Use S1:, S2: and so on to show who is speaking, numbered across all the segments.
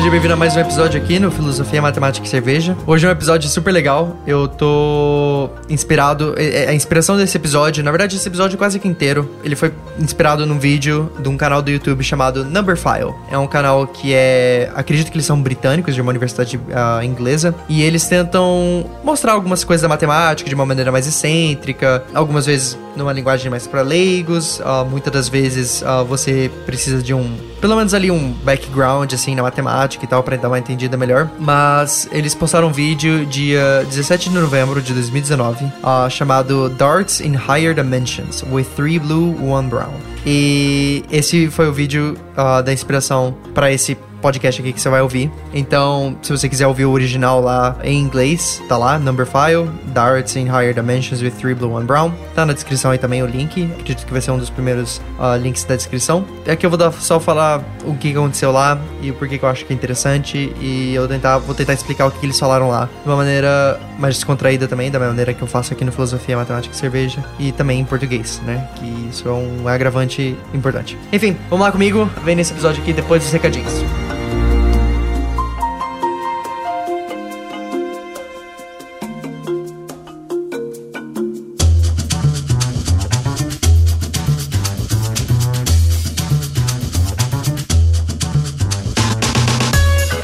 S1: seja bem-vindo a mais um episódio aqui no Filosofia, Matemática e Cerveja. Hoje é um episódio super legal. Eu tô inspirado. é- é- A inspiração desse episódio, na verdade, esse episódio quase que inteiro, ele foi inspirado num vídeo de um canal do YouTube chamado Number File. É um canal que é. Acredito que eles são britânicos, de uma universidade ah, inglesa. E eles tentam mostrar algumas coisas da matemática de uma maneira mais excêntrica, algumas vezes numa linguagem mais para leigos. ah, muitas das vezes ah, você precisa de um pelo menos ali um background assim na matemática e tal para dar uma entendida melhor. Mas eles postaram um vídeo dia 17 de novembro de 2019 ah, chamado Darts in Higher Dimensions with Three Blue, One Brown. E esse foi o vídeo da inspiração para esse podcast aqui que você vai ouvir. Então, se você quiser ouvir o original lá em inglês, tá lá, Number File, Darts in Higher Dimensions with Three Blue One Brown. Tá na descrição aí também o link. Acredito que vai ser um dos primeiros ah, links da descrição. Aqui eu vou dar, só falar o que aconteceu lá e o porquê que eu acho que é interessante. E eu tentar, vou tentar explicar o que, que eles falaram lá de uma maneira mais descontraída também, da maneira que eu faço aqui no Filosofia, Matemática e Cerveja. E também em português, né? Que isso é um agravante importante. Enfim, vamos lá comigo. Vem nesse episódio aqui depois dos recadinhos.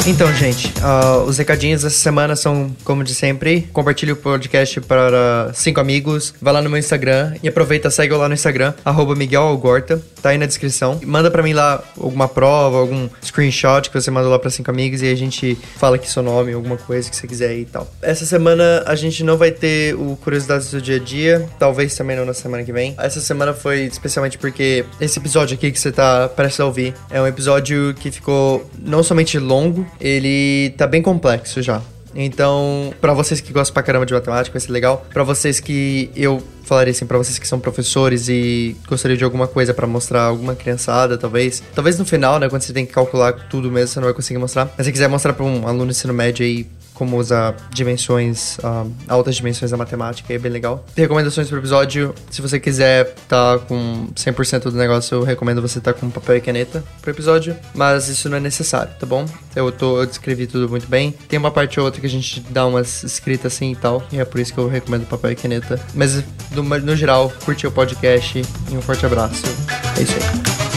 S1: Então, gente, ah, os recadinhos dessa semana são, como de sempre, compartilhe o podcast para cinco amigos, vai lá no meu Instagram e aproveita, segue lá no Instagram, arroba Miguel tá aí na descrição. Manda pra mim lá alguma prova, algum screenshot que você mandou lá pra cinco amigos e a gente fala aqui seu nome, alguma coisa que você quiser e tal. Essa semana a gente não vai ter o Curiosidades do Dia a Dia, talvez também não na semana que vem. Essa semana foi especialmente porque esse episódio aqui que você tá prestes a ouvir é um episódio que ficou não somente longo, ele tá bem complexo já. Então, pra vocês que gostam pra caramba de matemática, vai ser legal. Pra vocês que eu falaria assim, pra vocês que são professores e gostariam de alguma coisa pra mostrar alguma criançada, talvez. Talvez no final, né, quando você tem que calcular tudo mesmo, você não vai conseguir mostrar. Mas se quiser mostrar pra um aluno de ensino médio aí como usar dimensões, ah, altas dimensões da matemática, é bem legal. Recomendações pro episódio. Se você quiser tá com 100% do negócio, eu recomendo você tá com papel e caneta pro episódio. Mas isso não é necessário, tá bom? Eu, tô, eu descrevi tudo muito bem. Tem uma parte ou outra que a gente dá umas escritas assim e tal. E é por isso que eu recomendo papel e caneta. Mas no, no geral, curte o podcast e um forte abraço. É isso aí.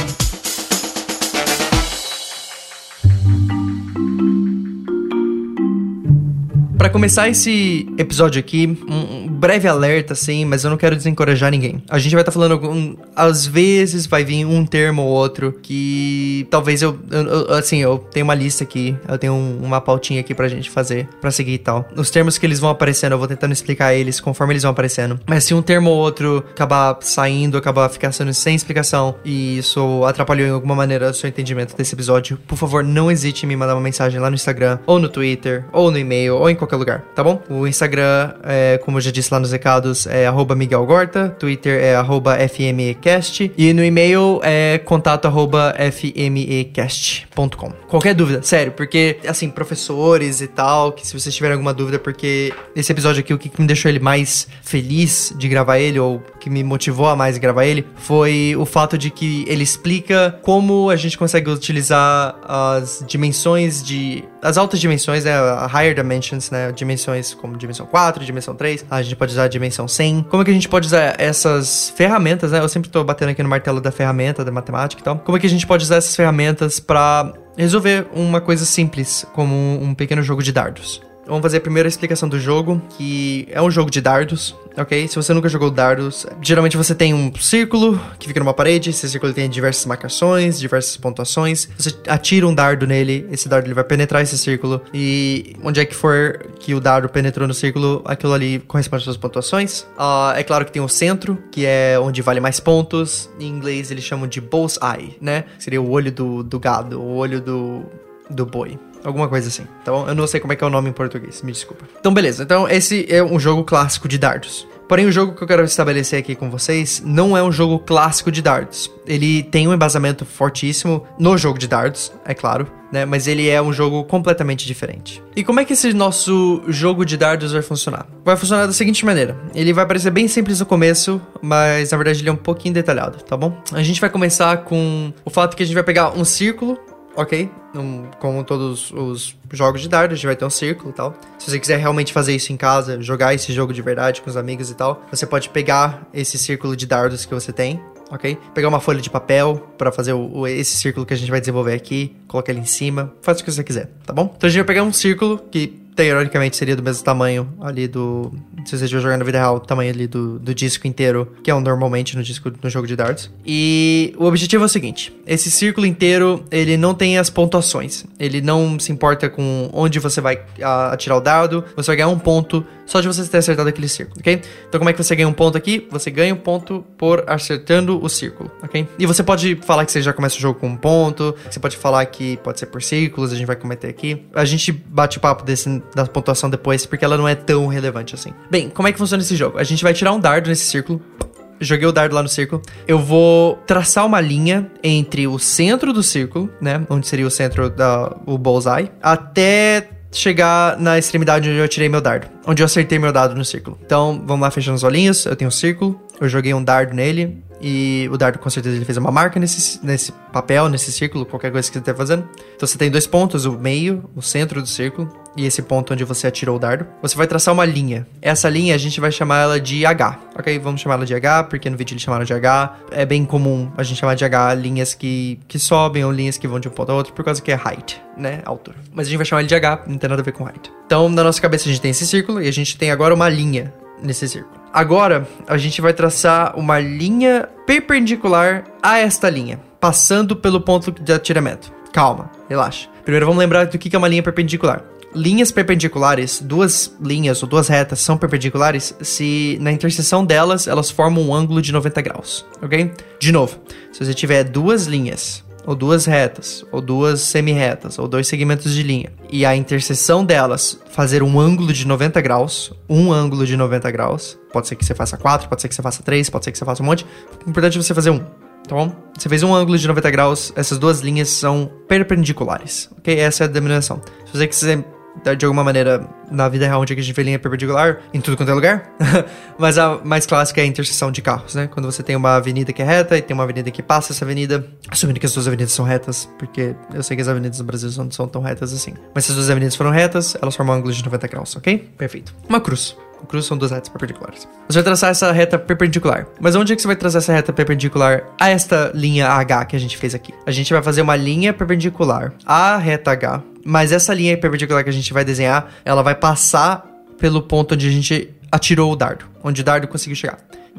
S1: Pra começar esse episódio aqui, um um breve alerta, assim, mas eu não quero desencorajar ninguém. A gente vai estar falando, algum, às vezes vai vir um termo ou outro que talvez eu, eu- eu- assim, eu tenho uma lista aqui, eu tenho um- uma pautinha aqui pra gente fazer, pra seguir e tal. Os termos que eles vão aparecendo, eu vou tentando explicar eles conforme eles vão aparecendo. Mas se um termo ou outro acabar saindo, acabar ficar sendo sem explicação e isso atrapalhou em alguma maneira o seu entendimento desse episódio, por favor, não hesite em me mandar uma mensagem lá no Instagram, ou no Twitter, ou no e-mail, ou em qualquer lugar, tá bom? O Instagram, é, como eu já disse lá nos recados, é arroba Miguel Gorta, Twitter é arroba FMEcast, e no e-mail é contato arroba FMEcast.com. Qualquer dúvida, sério, porque, assim, professores e tal, que se vocês tiverem alguma dúvida, porque esse episódio aqui, o que me deixou ele mais feliz de gravar ele, ou que me motivou a mais gravar ele, foi o fato de que ele explica como a gente consegue utilizar as dimensões de. As altas dimensões, né? Higher dimensions, né? Dimensões como dimensão 4, dimensão 3. A gente pode usar a dimensão 100. Como é que a gente pode usar essas ferramentas, né? Eu sempre tô batendo aqui no martelo da ferramenta, da matemática e tal. Como é que a gente pode usar essas ferramentas pra resolver uma coisa simples, como um pequeno jogo de dardos. Vamos fazer a primeira explicação do jogo, que é um jogo de dardos, ok? Se você nunca jogou dardos, geralmente você tem um círculo que fica numa parede, esse círculo tem diversas marcações, diversas pontuações. Você atira um dardo nele, esse dardo ele vai penetrar esse círculo, e onde é que for que o dardo penetrou no círculo, aquilo ali corresponde às suas pontuações. Ah, é claro que tem o centro, que é onde vale mais pontos. Em inglês eles chamam de bullseye, né? Seria o olho do, do gado, o olho do, do boi. Alguma coisa assim, bom? Eu não sei como é que é o nome em português, me desculpa. Então, beleza. Então, esse é um jogo clássico de dardos. Porém, o jogo que eu quero estabelecer aqui com vocês não é um jogo clássico de dardos. Ele tem um embasamento fortíssimo no jogo de dardos, é claro, né? Mas ele é um jogo completamente diferente. E como é que esse nosso jogo de dardos vai funcionar? Vai funcionar da seguinte maneira: ele vai parecer bem simples no começo, mas na verdade ele é um pouquinho detalhado, tá bom? A gente vai começar com o fato que a gente vai pegar um círculo ok? Um, como todos os jogos de dardo, a gente vai ter um círculo e tal. Se você quiser realmente fazer isso em casa, jogar esse jogo de verdade com os amigos e tal, você pode pegar esse círculo de dardos que você tem, ok? Pegar uma folha de papel para fazer o, o, esse círculo que a gente vai desenvolver aqui, colocar ele em cima, faz o que você quiser, tá bom? Então a gente vai pegar um círculo que teoricamente seria do mesmo tamanho ali do. Se você estiver jogando na vida real, o tamanho ali do, do disco inteiro, que é um normalmente no disco no jogo de dardos. E o objetivo é o seguinte: esse círculo inteiro ele não tem as pontuações. Ele não se importa com onde você vai atirar o dado. Você vai ganhar um ponto só de você ter acertado aquele círculo, ok? Então, como é que você ganha um ponto aqui? Você ganha um ponto por acertando o círculo, ok? E você pode falar que você já começa o jogo com um ponto. Você pode falar que pode ser por círculos, a gente vai cometer aqui. A gente bate o papo desse da pontuação depois, porque ela não é tão relevante assim. Bem, como é que funciona esse jogo? A gente vai tirar um dardo nesse círculo. Joguei o dardo lá no círculo. Eu vou traçar uma linha entre o centro do círculo, né? Onde seria o centro da o bullseye, até chegar na extremidade onde eu tirei meu dardo. Onde eu acertei meu dado no círculo. Então, vamos lá fechando os olhinhos. Eu tenho um círculo. Eu joguei um dardo nele. E o dardo, com certeza, ele fez uma marca nesse, nesse papel, nesse círculo, qualquer coisa que você esteja fazendo. Então você tem dois pontos, o meio, o centro do círculo, e esse ponto onde você atirou o dardo. Você vai traçar uma linha. Essa linha a gente vai chamar ela de H, ok? Vamos chamar ela de H, porque no vídeo eles chamaram de H. É bem comum a gente chamar de H linhas que, que sobem ou linhas que vão de um ponto a outro, por causa que é height, né? Altura. Mas a gente vai chamar ele de H, não tem nada a ver com height. Então, na nossa cabeça a gente tem esse círculo e a gente tem agora uma linha nesse círculo. Agora, a gente vai traçar uma linha perpendicular a esta linha, passando pelo ponto de atiramento. Calma, relaxa. Primeiro vamos lembrar do que é uma linha perpendicular. Linhas perpendiculares, duas linhas ou duas retas são perpendiculares se na interseção delas elas formam um ângulo de 90 graus, ok? De novo, se você tiver duas linhas ou duas retas, ou duas semi-retas, ou dois segmentos de linha, e a interseção delas fazer um ângulo de 90 graus, um ângulo de 90 graus, pode ser que você faça quatro, pode ser que você faça três, pode ser que você faça um monte, o importante é você fazer um, tá bom? Você fez um ângulo de 90 graus, essas duas linhas são perpendiculares, ok? Essa é a denominação. Se você quiser de alguma maneira, na vida real, onde a gente vê linha perpendicular, em tudo quanto é lugar. Mas a mais clássica é a interseção de carros, né? Quando você tem uma avenida que é reta e tem uma avenida que passa essa avenida, assumindo que as duas avenidas são retas, porque eu sei que as avenidas no Brasil não são tão retas assim. Mas se as duas avenidas foram retas, elas formam ângulos de 90 graus, ok? Perfeito. Uma cruz. O cruz são duas retas perpendiculares. Você vai traçar essa reta perpendicular. Mas onde é que você vai traçar essa reta perpendicular a esta linha H que a gente fez aqui? A gente vai fazer uma linha perpendicular à reta H. Mas essa linha perpendicular que a gente vai desenhar, ela vai passar pelo ponto onde a gente atirou o dardo. Onde o dardo conseguiu chegar.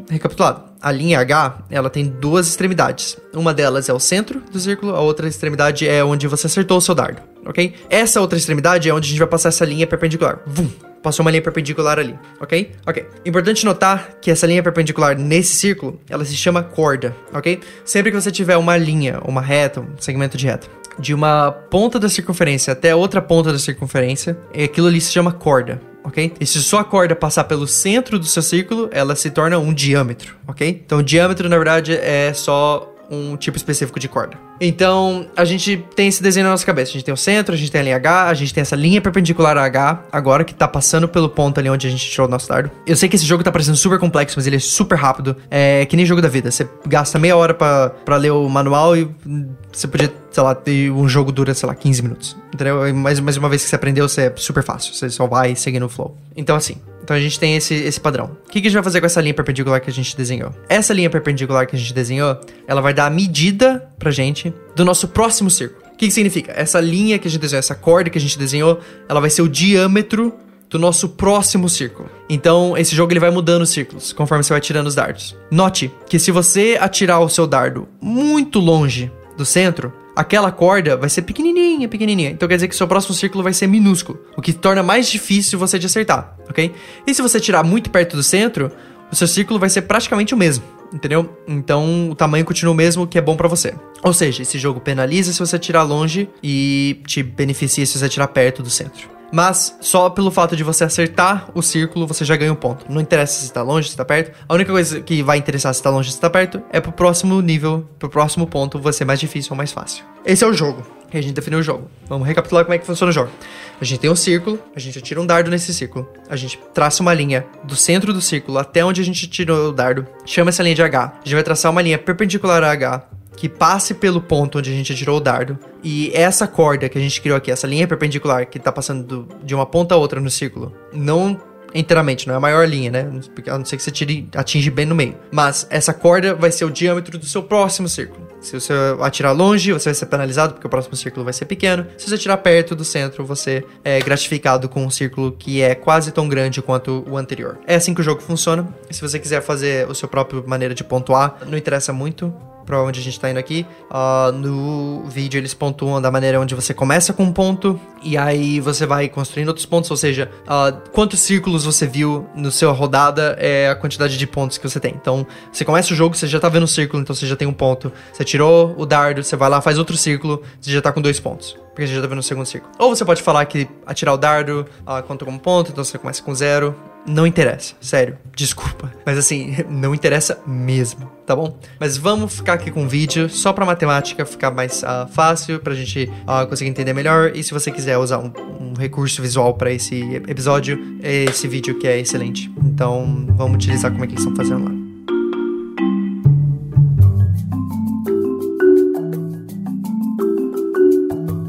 S1: Recapitulado, a linha H, ela tem duas extremidades. Uma delas é o centro do círculo, a outra extremidade é onde você acertou o seu dardo, ok? Essa outra extremidade é onde a gente vai passar essa linha perpendicular. Vum, passou uma linha perpendicular ali, ok? Ok. Importante notar que essa linha perpendicular nesse círculo, ela se chama corda, ok? Sempre que você tiver uma linha, uma reta, um segmento de reta, de uma ponta da circunferência até outra ponta da circunferência, aquilo ali se chama corda, ok? E se sua corda passar pelo centro do seu círculo, ela se torna um diâmetro, ok? Então, diâmetro, na verdade, é só um tipo específico de corda. Então, a gente tem esse desenho na nossa cabeça. A gente tem o centro, a gente tem a linha H, a gente tem essa linha perpendicular a H, agora que tá passando pelo ponto ali onde a gente tirou o nosso dardo. Eu sei que esse jogo tá parecendo super complexo, mas ele é super rápido. É que nem jogo da vida. Você gasta meia hora para ler o manual e você podia, sei lá, ter um jogo dura, sei lá, 15 minutos. Entendeu? Mas, mas uma vez que você aprendeu, você é super fácil. Você só vai seguindo o flow. Então, assim, então a gente tem esse, esse padrão. O que, que a gente vai fazer com essa linha perpendicular que a gente desenhou? Essa linha perpendicular que a gente desenhou, ela vai dar a medida pra gente do nosso próximo círculo. O que, que significa? Essa linha que a gente desenhou, essa corda que a gente desenhou, ela vai ser o diâmetro do nosso próximo círculo. Então, esse jogo ele vai mudando os círculos conforme você vai tirando os dardos. Note que se você atirar o seu dardo muito longe do centro, aquela corda vai ser pequenininha, pequenininha. Então quer dizer que seu próximo círculo vai ser minúsculo, o que torna mais difícil você de acertar, ok? E se você tirar muito perto do centro, o seu círculo vai ser praticamente o mesmo, entendeu? Então o tamanho continua o mesmo, que é bom para você. Ou seja, esse jogo penaliza se você atirar longe e te beneficia se você atirar perto do centro. Mas só pelo fato de você acertar o círculo, você já ganha um ponto. Não interessa se está longe, se está perto. A única coisa que vai interessar se está longe, se está perto, é pro próximo nível, pro próximo ponto, vai ser mais difícil ou mais fácil. Esse é o jogo. E a gente definiu o jogo. Vamos recapitular como é que funciona o jogo. A gente tem um círculo, a gente atira um dardo nesse círculo, a gente traça uma linha do centro do círculo até onde a gente tirou o dardo, chama essa linha de H. A gente vai traçar uma linha perpendicular a H, que passe pelo ponto onde a gente atirou o dardo. E essa corda que a gente criou aqui, essa linha perpendicular que tá passando do, de uma ponta a outra no círculo, não inteiramente, não é a maior linha, né? A não ser que você tire, atinge bem no meio. Mas essa corda vai ser o diâmetro do seu próximo círculo. Se você atirar longe, você vai ser penalizado porque o próximo círculo vai ser pequeno. Se você atirar perto do centro, você é gratificado com um círculo que é quase tão grande quanto o anterior. É assim que o jogo funciona. Se você quiser fazer o seu próprio maneira de pontuar, não interessa muito para onde a gente tá indo aqui. Uh, no vídeo eles pontuam da maneira onde você começa com um ponto e aí você vai construindo outros pontos, ou seja, uh, quantos círculos você viu no seu rodada é a quantidade de pontos que você tem. Então, você começa o jogo, você já tá vendo o círculo, então você já tem um ponto. Você tirou o dardo, você vai lá, faz outro círculo, você já tá com dois pontos porque você já tá vendo o segundo círculo. Ou você pode falar que atirar o dardo uh, conta como ponto, então você começa com zero. Não interessa, sério, desculpa. Mas assim, não interessa mesmo, tá bom? Mas vamos ficar aqui com o vídeo, só pra matemática ficar mais uh, fácil, pra gente uh, conseguir entender melhor. E se você quiser usar um, um recurso visual para esse episódio, é esse vídeo que é excelente. Então, vamos utilizar como é que eles estão fazendo lá.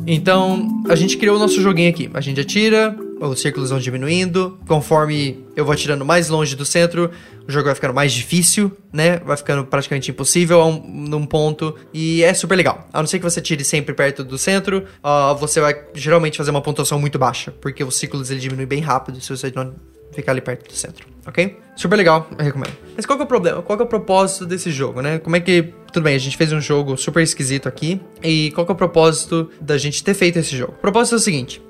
S1: Então, a gente criou o nosso joguinho aqui. A gente atira, os círculos vão diminuindo. Conforme eu vou atirando mais longe do centro, o jogo vai ficando mais difícil, né? Vai ficando praticamente impossível um, num ponto. E é super legal. A não ser que você tire sempre perto do centro, uh, você vai geralmente fazer uma pontuação muito baixa. Porque os ciclos ele diminui bem rápido se você não ficar ali perto do centro, ok? Super legal, eu recomendo. Mas qual é o problema? Qual é o propósito desse jogo, né? Como é que... Tudo bem, a gente fez um jogo super esquisito aqui. E qual é o propósito da gente ter feito esse jogo? O propósito é o seguinte.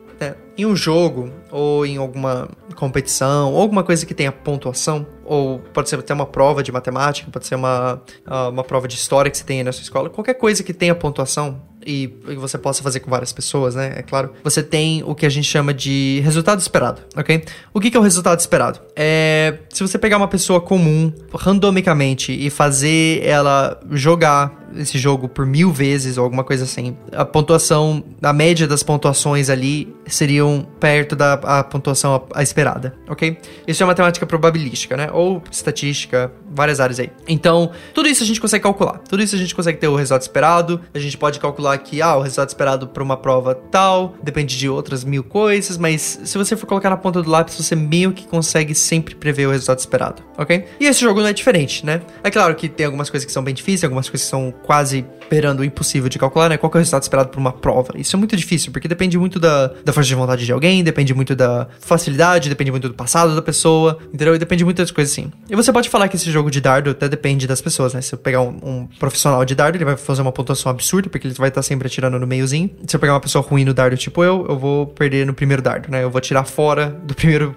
S1: Em um jogo, ou em alguma competição, ou alguma coisa que tenha pontuação, ou pode ser até uma prova de matemática, pode ser uma, ah, uma prova de história que você tem na sua escola, qualquer coisa que tenha pontuação, e você possa fazer com várias pessoas, né? É claro. Você tem o que a gente chama de resultado esperado, ok? O que, que é o resultado esperado? É se você pegar uma pessoa comum, randomicamente, e fazer ela jogar esse jogo por mil vezes ou alguma coisa assim, a pontuação, a média das pontuações ali seriam perto da a pontuação a, a esperada, ok? Isso é matemática probabilística, né? Ou estatística, várias áreas aí. Então, tudo isso a gente consegue calcular. Tudo isso a gente consegue ter o resultado esperado. A gente pode calcular que, ah, o resultado esperado para uma prova tal, depende de outras mil coisas, mas se você for colocar na ponta do lápis, você meio que consegue sempre prever o resultado esperado, ok? E esse jogo não é diferente, né? É claro que tem algumas coisas que são bem difíceis, algumas coisas que são quase beirando o impossível de calcular, né? Qual é o resultado esperado para uma prova? Isso é muito difícil, porque depende muito da, da força de vontade de alguém, depende muito da facilidade, depende muito do passado da pessoa, entendeu? E depende muito das coisas assim. E você pode falar que esse jogo de dardo até depende das pessoas, né? Se eu pegar um, um profissional de dardo, ele vai fazer uma pontuação absurda, porque ele vai estar sempre atirando no meiozinho. Se eu pegar uma pessoa ruim no dardo tipo eu, eu vou perder no primeiro dardo, né? Eu vou tirar fora do primeiro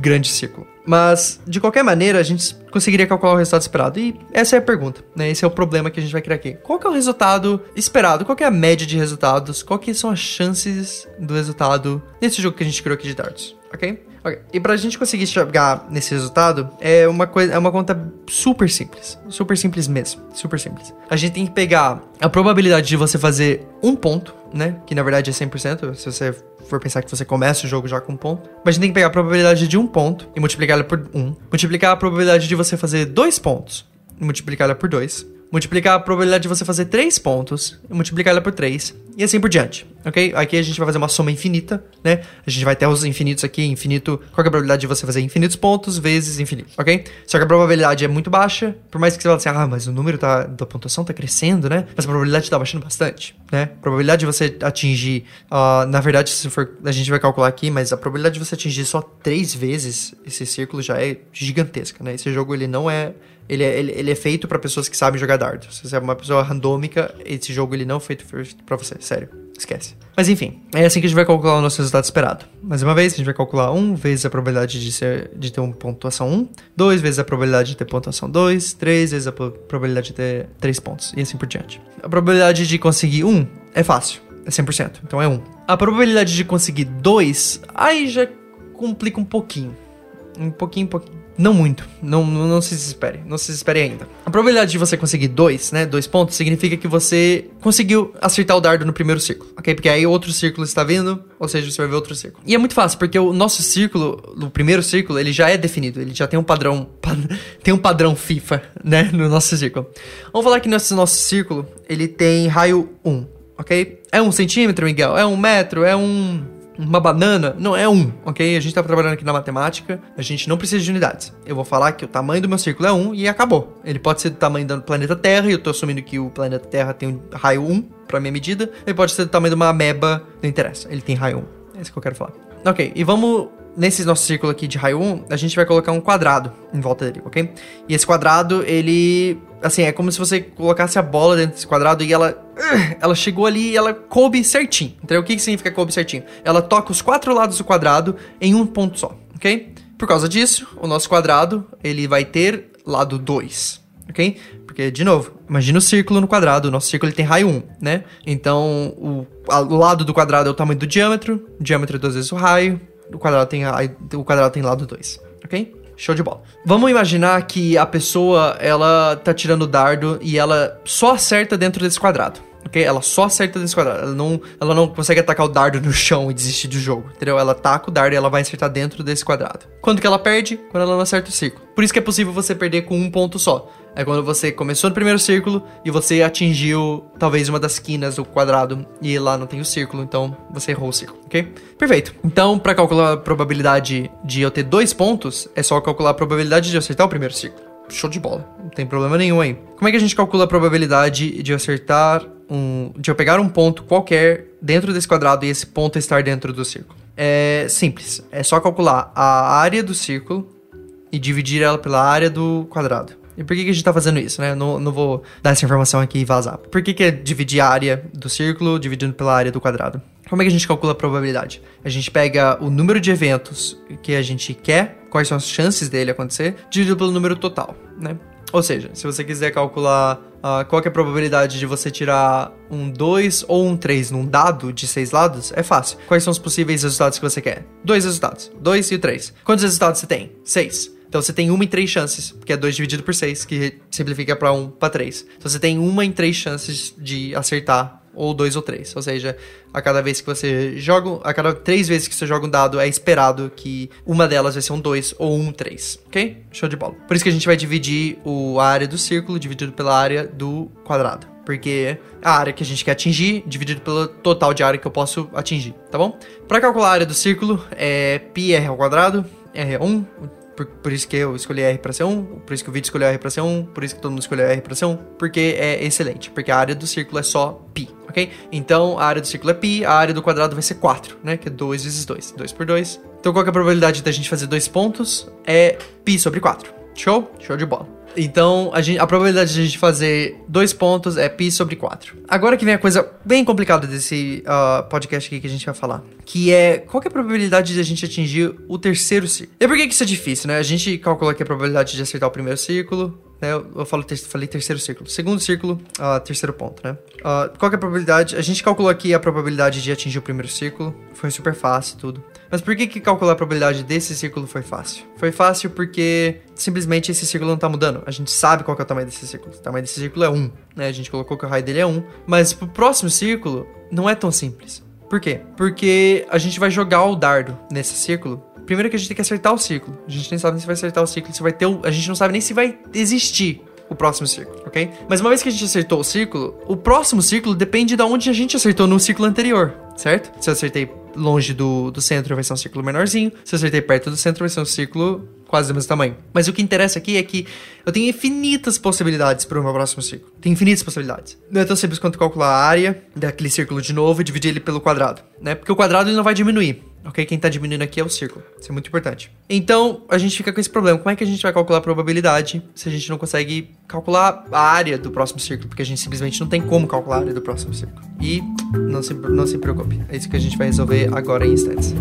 S1: grande círculo. Mas, de qualquer maneira, a gente conseguiria calcular o resultado esperado. E essa é a pergunta, né? Esse é o problema que a gente vai criar aqui. Qual que é o resultado esperado? Qual que é a média de resultados? Qual que são as chances do resultado nesse jogo que a gente criou aqui de dardos? Ok? Ok. E pra gente conseguir chegar nesse resultado, é uma coisa, é uma conta super simples. Super simples mesmo. Super simples. A gente tem que pegar a probabilidade de você fazer um ponto, né? Que na verdade é 100%, se você for pensar que você começa o jogo já com um ponto. Mas a gente tem que pegar a probabilidade de um ponto e multiplicar ela por um. Multiplicar a probabilidade de você fazer dois pontos e multiplicar ela por dois multiplicar a probabilidade de você fazer 3 pontos e multiplicar ela por 3 e assim por diante, ok? Aqui a gente vai fazer uma soma infinita, né? A gente vai ter os infinitos aqui, infinito, qual é a probabilidade de você fazer infinitos pontos vezes infinito, ok? Só que a probabilidade é muito baixa, por mais que você fale assim, ah, mas o número tá, da pontuação tá crescendo, né? Mas a probabilidade tá baixando bastante, né? A probabilidade de você atingir, uh, na verdade, se for, a gente vai calcular aqui, mas a probabilidade de você atingir só 3 vezes esse círculo já é gigantesca, né? Esse jogo, ele não é ele é, ele, ele é feito para pessoas que sabem jogar dardo. Se você é uma pessoa randômica, esse jogo ele não é feito para você, sério. Esquece. Mas enfim, é assim que a gente vai calcular o nosso resultado esperado. Mais uma vez, a gente vai calcular 1 vezes a probabilidade de, ser, de ter uma pontuação 1, 2 vezes a probabilidade de ter pontuação 2, 3 vezes a probabilidade de ter 3 pontos, e assim por diante. A probabilidade de conseguir 1 é fácil, é 100%, então é 1. A probabilidade de conseguir 2, aí já complica um pouquinho. Um pouquinho, pouquinho não muito. Não, não, se desespere. Não se desespere ainda. A probabilidade de você conseguir dois, né? Dois pontos, significa que você conseguiu acertar o dardo no primeiro círculo, ok? Porque aí outro círculo está vindo, ou seja, você vai ver outro círculo. E é muito fácil, porque o nosso círculo, o primeiro círculo, ele já é definido. Ele já tem um padrão. tem um padrão FIFA, né? No nosso círculo. Vamos falar que nesse nosso círculo, ele tem raio 1, ok? É um centímetro, Miguel? É um metro? É um uma banana não é um, ok? A gente tá trabalhando aqui na matemática, a gente não precisa de unidades. Eu vou falar que o tamanho do meu círculo é um e acabou. Ele pode ser do tamanho do planeta Terra, e eu tô assumindo que o planeta Terra tem um raio 1 para minha medida. Ele pode ser do tamanho de uma ameba, não interessa, ele tem raio 1. É isso que eu quero falar. Ok, e vamos nesse nosso círculo aqui de raio 1, a gente vai colocar um quadrado em volta dele, ok? E esse quadrado, ele. Assim, é como se você colocasse a bola dentro desse quadrado e ela. Ela chegou ali e ela coube certinho. Entendeu? O que, que significa coube certinho? Ela toca os quatro lados do quadrado em um ponto só, ok? Por causa disso, o nosso quadrado, ele vai ter lado 2, ok? Porque, de novo, imagina o círculo no quadrado. O nosso círculo tem raio 1, né? Então, o, a, o lado do quadrado é o tamanho do diâmetro. O diâmetro é duas vezes o raio o quadrado tem, o quadrado tem lado 2, ok? Show de bola. Vamos imaginar que a pessoa, ela tá tirando o dardo e ela só acerta dentro desse quadrado. Ok? Ela só acerta desse quadrado. Ela não, ela não consegue atacar o dardo no chão e desistir do jogo. Entendeu? Ela ataca o dardo e ela vai acertar dentro desse quadrado. Quando que ela perde? Quando ela não acerta o círculo. Por isso que é possível você perder com um ponto só. É quando você começou no primeiro círculo e você atingiu talvez uma das quinas do quadrado e lá não tem o círculo, então você errou o círculo, ok? Perfeito. Então, para calcular a probabilidade de eu ter dois pontos, é só calcular a probabilidade de eu acertar o primeiro círculo. Show de bola. Não tem problema nenhum aí. Como é que a gente calcula a probabilidade de eu acertar um. de eu pegar um ponto qualquer dentro desse quadrado e esse ponto estar dentro do círculo? É simples. É só calcular a área do círculo e dividir ela pela área do quadrado. E por que, que a gente tá fazendo isso, né? Não, não vou dar essa informação aqui e vazar. Por que, que é dividir a área do círculo dividindo pela área do quadrado? Como é que a gente calcula a probabilidade? A gente pega o número de eventos que a gente quer, quais são as chances dele acontecer, dividido pelo número total, né? Ou seja, se você quiser calcular uh, qual é a probabilidade de você tirar um 2 ou um 3 num dado de 6 lados, é fácil. Quais são os possíveis resultados que você quer? Dois resultados. 2 e o 3. Quantos resultados você tem? 6. Então você tem uma em três chances, que é 2 dividido por 6, que simplifica para 1 para 3. Então você tem uma em três chances de acertar, ou dois ou três. Ou seja, a cada vez que você joga, a cada três vezes que você joga um dado, é esperado que uma delas vai ser um 2 ou um 3. Ok? Show de bola. Por isso que a gente vai dividir o, a área do círculo dividido pela área do quadrado. Porque a área que a gente quer atingir, dividido pelo total de área que eu posso atingir, tá bom? Para calcular a área do círculo, é πr ao quadrado, r é 1, por, por, isso que eu escolhi R para ser 1, por isso que o vídeo escolheu R para ser 1, por isso que todo mundo escolheu R para ser 1, porque é excelente, porque a área do círculo é só π, ok? Então a área do círculo é π, a área do quadrado vai ser 4, né? Que é 2 vezes 2, 2 por 2. Então qual é a probabilidade da gente fazer dois pontos? É π sobre 4. Show? Show de bola. Então, a, gente, a, probabilidade de a gente fazer dois pontos é π sobre 4. Agora que vem a coisa bem complicada desse uh, podcast aqui que a gente vai falar. Que é, qual que é a probabilidade de a gente atingir o terceiro círculo? E por que, que isso é difícil, né? A gente calcula aqui a probabilidade de acertar o primeiro círculo, né? Eu, falo, falei terceiro círculo. Segundo círculo, uh, terceiro ponto, né? Uh, qual é a probabilidade? A gente calculou aqui a probabilidade de atingir o primeiro círculo. Foi super fácil tudo. Mas por que, que calcular a probabilidade desse círculo foi fácil? Foi fácil porque simplesmente esse círculo não tá mudando. A gente sabe qual é o tamanho desse círculo. O tamanho desse círculo é 1, né? A gente colocou que o raio dele é 1. Mas pro próximo círculo, não é tão simples. Por quê? Porque a gente vai jogar o dardo nesse círculo Primeiro que a gente tem que acertar o ciclo. A gente nem sabe se vai acertar o ciclo, se vai ter um, A gente não sabe nem se vai existir o próximo círculo, ok? Mas uma vez que a gente acertou o círculo, o próximo círculo depende de onde a gente acertou no ciclo anterior, certo? Se eu acertei longe do, do centro, vai ser um círculo menorzinho. Se eu acertei perto do centro, vai ser um círculo quase do mesmo tamanho. Mas o que interessa aqui é que eu tenho infinitas possibilidades para o meu próximo círculo. Tem infinitas possibilidades. Não é tão simples quanto calcular a área daquele círculo de novo e dividir ele pelo quadrado, né? Porque o quadrado ele não vai diminuir. Ok? Quem está diminuindo aqui é o círculo. Isso é muito importante. Então, a gente fica com esse problema. Como é que a gente vai calcular a probabilidade se a gente não consegue calcular a área do próximo círculo? Porque a gente simplesmente não tem como calcular a área do próximo círculo. E não se, não se preocupe. É isso que a gente vai resolver agora em instantes.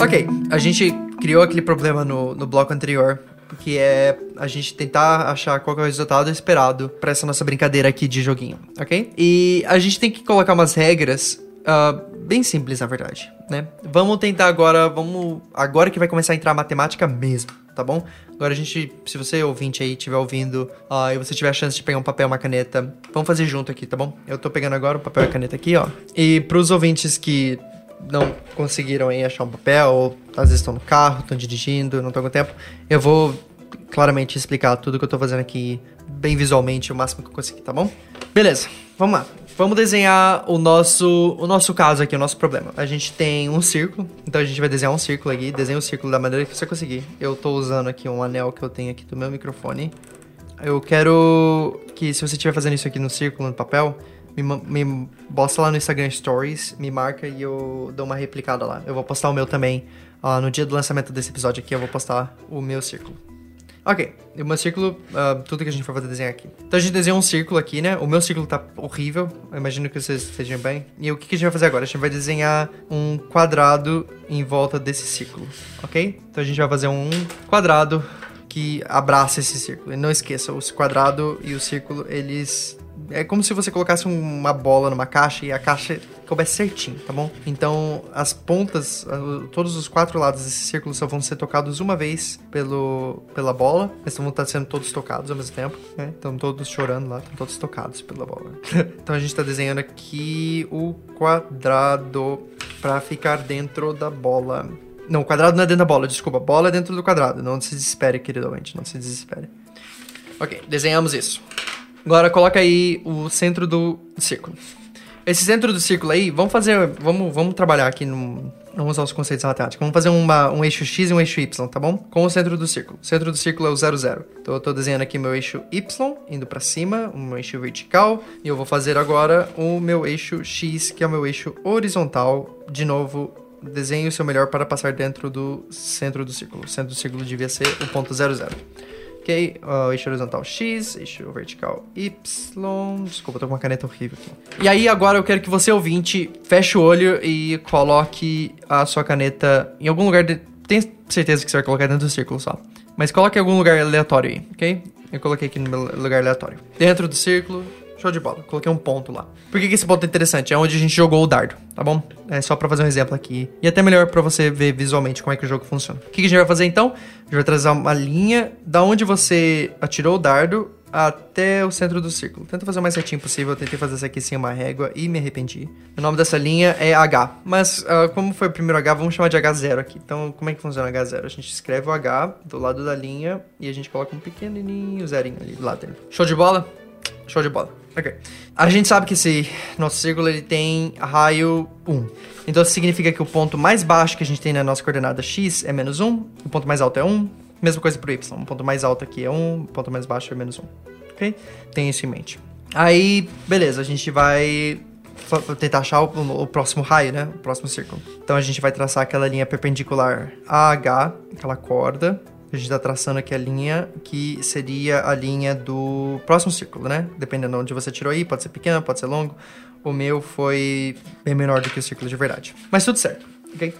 S1: Ok, a gente criou aquele problema no, no bloco anterior que é a gente tentar achar qual é o resultado esperado para essa nossa brincadeira aqui de joguinho, ok? E a gente tem que colocar umas regras uh, bem simples, na verdade, né? Vamos tentar agora, vamos agora que vai começar a entrar a matemática mesmo, tá bom? Agora a gente, se você ouvinte aí estiver ouvindo uh, e você tiver a chance de pegar um papel, uma caneta, vamos fazer junto aqui, tá bom? Eu tô pegando agora o papel e a caneta aqui, ó. E pros ouvintes que não conseguiram aí achar um papel, ou às vezes estão no carro, estão dirigindo, não estão com tempo, eu vou claramente explicar tudo que eu tô fazendo aqui bem visualmente, o máximo que eu conseguir, tá bom? Beleza, vamos lá. Vamos desenhar o nosso, o nosso caso aqui, o nosso problema. A gente tem um círculo, então a gente vai desenhar um círculo aqui. Desenha o um círculo da maneira que você conseguir. Eu tô usando aqui um anel que eu tenho aqui do meu microfone. Eu quero que, se você estiver fazendo isso aqui no círculo, no papel, me, me lá no Instagram Stories, me marca e eu dou uma replicada lá. Eu vou postar o meu também. Uh, no dia do lançamento desse episódio aqui, eu vou postar o meu círculo. Ok, o meu círculo, uh, tudo que a gente for fazer desenhar aqui. Então a gente desenhou um círculo aqui, né? O meu círculo tá horrível, eu imagino que vocês estejam bem. E o que, que a gente vai fazer agora? A gente vai desenhar um quadrado em volta desse círculo, ok? Então a gente vai fazer um quadrado que abraça esse círculo. E não esqueça, o quadrado e o círculo, eles é como se você colocasse uma bola numa caixa e a caixa coubesse certinho, tá bom? Então, as pontas, todos os quatro lados desse círculo só vão ser tocados uma vez pelo, pela bola. Eles vão estar sendo todos tocados ao mesmo tempo, né? Estão todos chorando lá, estão todos tocados pela bola. então, a gente está desenhando aqui o quadrado para ficar dentro da bola. Não, o quadrado não é dentro da bola, desculpa. A bola é dentro do quadrado. Não se desespere, querido ouvinte, não se desespere. Ok, desenhamos isso. Agora coloca aí o centro do círculo. Esse centro do círculo aí, vamos fazer. Vamos, vamos trabalhar aqui no. Vamos usar os conceitos matemáticos. Vamos fazer uma, um eixo X e um eixo Y, tá bom? Com o centro do círculo. O centro do círculo é o 0, 0. Então eu tô desenhando aqui meu eixo Y, indo para cima, um eixo vertical. E eu vou fazer agora o meu eixo X, que é o meu eixo horizontal. De novo, desenhe o seu melhor para passar dentro do centro do círculo. O centro do círculo devia ser o ponto 0, 0. Ok, uh, eixo horizontal X, eixo vertical Y. Desculpa, tô com uma caneta horrível aqui. E aí, agora eu quero que você, ouvinte, feche o olho e coloque a sua caneta em algum lugar. De... Tenho certeza que você vai colocar dentro do círculo só. Mas coloque em algum lugar aleatório aí, ok? Eu coloquei aqui no meu lugar aleatório. Dentro do círculo, Show de bola. Coloquei um ponto lá. Por que, que esse ponto é interessante? É onde a gente jogou o dardo, tá bom? É só pra fazer um exemplo aqui. E até melhor pra você ver visualmente como é que o jogo funciona. O que, que a gente vai fazer então? A gente vai trazer uma linha da onde você atirou o dardo até o centro do círculo. Tenta fazer o mais certinho possível. Eu tentei fazer isso aqui sem uma régua e me arrependi. O nome dessa linha é H. Mas, uh, como foi o primeiro H, vamos chamar de H0 aqui. Então, como é que funciona H0? A gente escreve o H do lado da linha e a gente coloca um pequenininho zerinho ali do lado dele. Show de bola? Show de bola. Ok. A gente sabe que esse nosso círculo ele tem raio 1. Então isso significa que o ponto mais baixo que a gente tem na nossa coordenada x é menos 1, o ponto mais alto é 1. Mesma coisa para o y. O ponto mais alto aqui é 1, o ponto mais baixo é menos 1. Ok? Tem isso em mente. Aí, beleza, a gente vai tentar achar o, o, próximo raio, né? O próximo círculo. Então a gente vai traçar aquela linha perpendicular a H, aquela corda, a gente está traçando aqui a linha que seria a linha do próximo círculo, né? Dependendo de onde você tirou aí, pode ser pequeno, pode ser longo. O meu foi bem menor do que o círculo de verdade. Mas tudo certo, ok?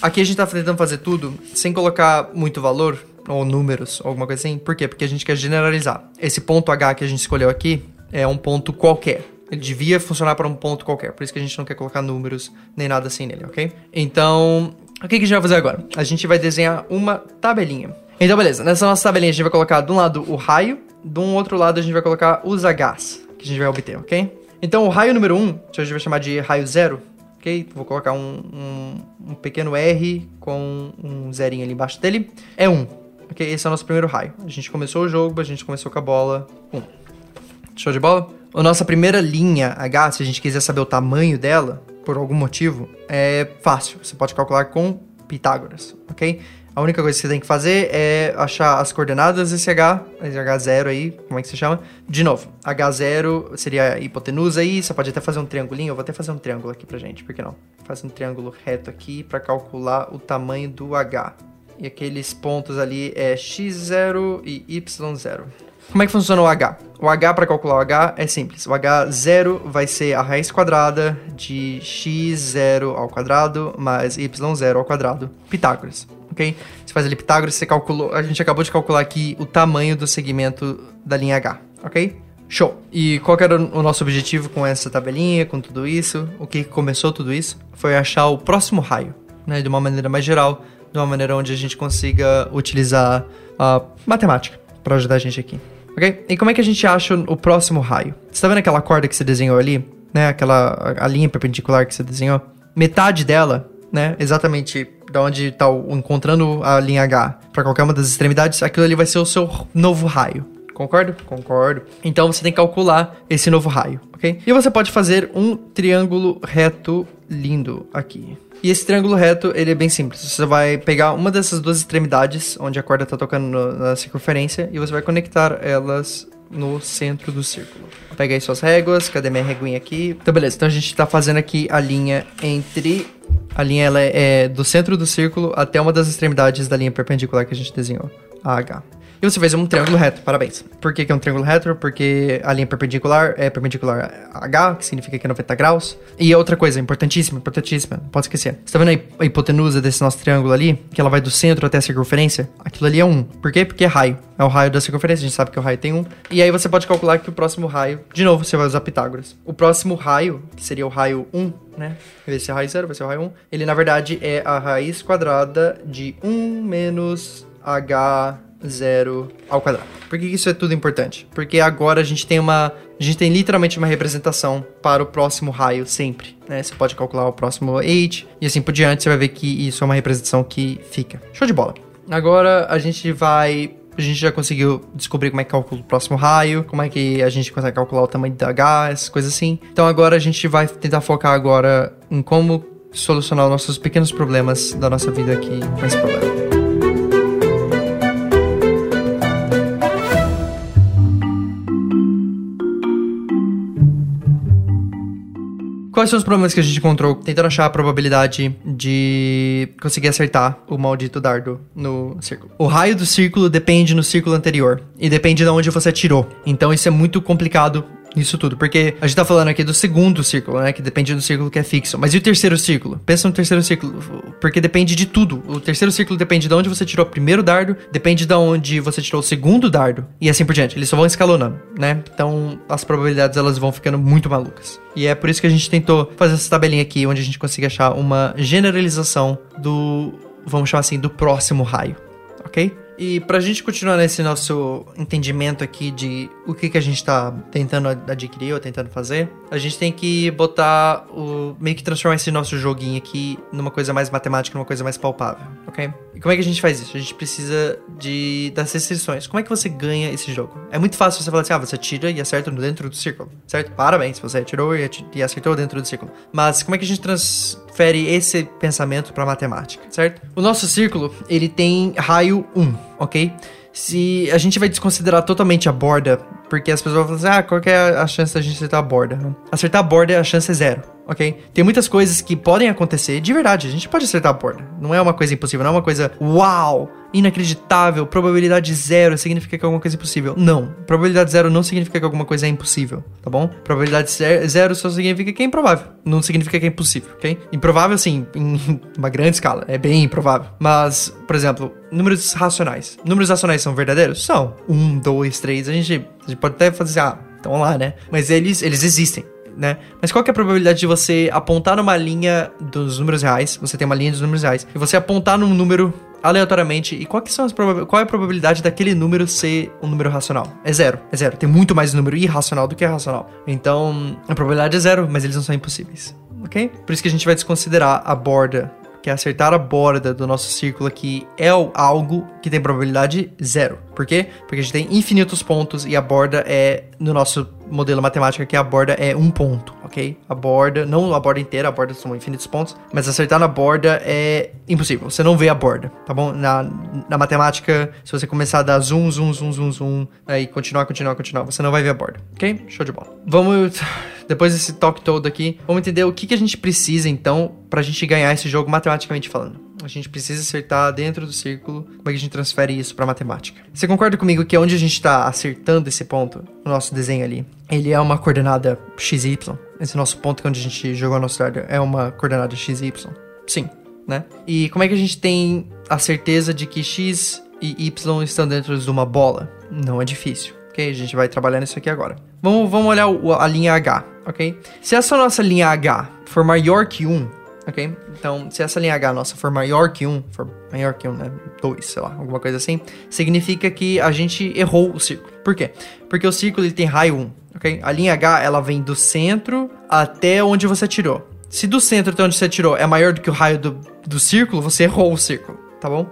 S1: Aqui a gente está tentando fazer tudo sem colocar muito valor, ou números, alguma coisa assim. Por quê? Porque a gente quer generalizar. Esse ponto H que a gente escolheu aqui é um ponto qualquer. Ele devia funcionar para um ponto qualquer. Por isso que a gente não quer colocar números nem nada assim nele, ok? Então, o que, que a gente vai fazer agora? A gente vai desenhar uma tabelinha. Então, beleza. Nessa nossa tabelinha, a gente vai colocar de um lado o raio, de um outro lado a gente vai colocar os Hs que a gente vai obter, ok? Então, o raio número 1, um, a gente vai chamar de raio 0, ok? Vou colocar um, um, um, pequeno R com um zerinho ali embaixo dele. É 1, um, ok? Esse é o nosso primeiro raio. A gente começou o jogo, a gente começou com a bola 1. Um. Show de bola? A nossa primeira linha H, se a gente quiser saber o tamanho dela, por algum motivo, é fácil. Você pode calcular com Pitágoras, ok? A única coisa que você tem que fazer é achar as coordenadas desse H, esse H0 aí, como é que se chama? De novo, H0 seria a hipotenusa aí, você pode até fazer um triangulinho, eu vou até fazer um triângulo aqui pra gente, por que não? Faz um triângulo reto aqui para calcular o tamanho do H. E aqueles pontos ali é x0 e y0. Como é que funciona o H? O H para calcular o H é simples. O H0 vai ser a raiz quadrada de x0 ao quadrado mais y0 ao quadrado. Pitágoras, ok? Você faz ali Pitágoras, você calculou, a gente acabou de calcular aqui o tamanho do segmento da linha H, ok? Show! E qual era o nosso objetivo com essa tabelinha, com tudo isso? O que começou tudo isso? Foi achar o próximo raio, né? De uma maneira mais geral, de uma maneira onde a gente consiga utilizar a matemática para ajudar a gente aqui, ok? E como é que a gente acha o próximo raio? Você tá vendo aquela corda que você desenhou ali? Né? Aquela a linha perpendicular que você desenhou? Metade dela né? Exatamente da onde tá encontrando a linha H para qualquer uma das extremidades, aquilo ali vai ser o seu novo raio. Concordo? Concordo. Então você tem que calcular esse novo raio, ok? E você pode fazer um triângulo reto lindo aqui. E esse triângulo reto, ele é bem simples. Você vai pegar uma dessas duas extremidades, onde a corda está tocando no, na circunferência, e você vai conectar elas no centro do círculo. Pega aí suas réguas, cadê minha reguinha aqui? Então, beleza. Então a gente está fazendo aqui a linha entre... A linha ela é do centro do círculo até uma das extremidades da linha perpendicular que a gente desenhou, a H. E você fez um triângulo reto, parabéns. Por que, que é um triângulo reto? Porque a linha perpendicular é perpendicular a H, que significa que é 90 graus. E outra coisa, importantíssima, importantíssima, não pode esquecer. Você tá vendo a hipotenusa desse nosso triângulo ali? Que ela vai do centro até a circunferência? Aquilo ali é 1. Por quê? Porque é raio. É o raio da circunferência, a gente sabe que o raio tem 1. E aí você pode calcular que o próximo raio, de novo, você vai usar Pitágoras. O próximo raio, que seria o raio 1, né? Esse raio 0 vai ser o raio 1. Ele, na verdade, é a raiz quadrada de 1 menos h zero ao quadrado. Por que isso é tudo importante? Porque agora a gente tem uma. A gente tem literalmente uma representação para o próximo raio sempre. Né? Você pode calcular o próximo age e assim por diante. Você vai ver que isso é uma representação que fica. Show de bola. Agora a gente vai a gente já conseguiu descobrir como é que calcula o próximo raio, como é que a gente consegue calcular o tamanho da H, essas coisas assim. Então agora a gente vai tentar focar agora em como solucionar os nossos pequenos problemas da nossa vida aqui com esse problema. Quais são os problemas que a gente encontrou tentando achar a probabilidade de conseguir acertar o maldito dardo no círculo? O raio do círculo depende no círculo anterior e depende de onde você atirou. Então isso é muito complicado isso tudo, porque a gente tá falando aqui do segundo círculo, né, que depende do círculo que é fixo. Mas e o terceiro círculo? Pensa no terceiro círculo, porque depende de tudo. O terceiro círculo depende de onde você tirou o primeiro dardo, depende de onde você tirou o segundo dardo e assim por diante. Eles só vão escalonando, né? Então as probabilidades elas vão ficando muito malucas. E é por isso que a gente tentou fazer essa tabelinha aqui, onde a gente consiga achar uma generalização do, vamos chamar assim, do próximo raio, ok? E pra gente continuar nesse nosso entendimento aqui de o que, que a gente tá tentando adquirir ou tentando fazer, a gente tem que botar o. meio que transformar esse nosso joguinho aqui numa coisa mais matemática, numa coisa mais palpável, ok? E como é que a gente faz isso? A gente precisa de das restrições. Como é que você ganha esse jogo? É muito fácil você falar assim, ah, você tira e acerta dentro do círculo, certo? Parabéns, você atirou e acertou dentro do círculo. Mas como é que a gente transfere esse pensamento para matemática, certo? O nosso círculo, ele tem raio 1 ok? Se a gente vai desconsiderar totalmente a borda, porque as pessoas vão falar assim, ah, qual é a chance da gente acertar a borda? Acertar a borda, a chance é zero ok? Tem muitas coisas que podem acontecer de verdade. A gente pode acertar a borda. Não é uma coisa impossível, não é uma coisa uau, inacreditável, probabilidade zero significa que alguma coisa é impossível. Não. Probabilidade zero não significa que alguma coisa é impossível, tá bom? Probabilidade zero só significa que é improvável. Não significa que é impossível, ok? Improvável, sim, em uma grande escala. É bem improvável. Mas, por exemplo, números racionais. Números racionais são verdadeiros? São. Um, dois, três. A gente, a gente pode até fazer, ah, estão lá, né? Mas eles, eles existem né? Mas qual que é a probabilidade de você apontar numa linha dos números reais? Você tem uma linha dos números reais e você apontar num número aleatoriamente e qual que são as qual é a probabilidade daquele número ser um número racional? É zero, é zero. Tem muito mais número irracional do que racional. Então, a probabilidade é zero, mas eles não são impossíveis, ok? Por isso que a gente vai desconsiderar a borda que é acertar a borda do nosso círculo aqui é algo que tem probabilidade zero. Por quê? Porque a gente tem infinitos pontos e a borda é, no nosso modelo matemático aqui, a borda é um ponto, ok? A borda, não a borda inteira, a borda são infinitos pontos, mas acertar na borda é impossível. Você não vê a borda, tá bom? Na, na matemática, se você começar a dar zoom, zoom, zoom, zoom, zoom, aí continuar, continuar, continuar, você não vai ver a borda, ok? Show de bola. Vamos, depois desse talk todo aqui, vamos entender o que, que a gente precisa, então, pra gente ganhar esse jogo matematicamente falando. A gente precisa acertar dentro do círculo. Como é que a gente transfere isso para matemática? Você concorda comigo que onde a gente está acertando esse ponto, o nosso desenho ali, ele é uma coordenada XY? Esse nosso ponto que é onde a gente jogou a nosso dardo é uma coordenada XY? Sim. né? E como é que a gente tem a certeza de que x e y estão dentro de uma bola? Não é difícil, ok? A gente vai trabalhar nisso aqui agora. Vamos, vamos olhar a linha H, ok? Se essa nossa linha H for maior que 1, ok? Então, se essa linha H nossa for maior que 1, for maior que 1, né? 2, sei lá, alguma coisa assim, significa que a gente errou o círculo. Por quê? Porque o círculo ele tem raio 1, ok? A linha H, ela vem do centro até onde você tirou. Se do centro até onde você tirou é maior do que o raio do, do círculo, você errou o círculo, tá bom?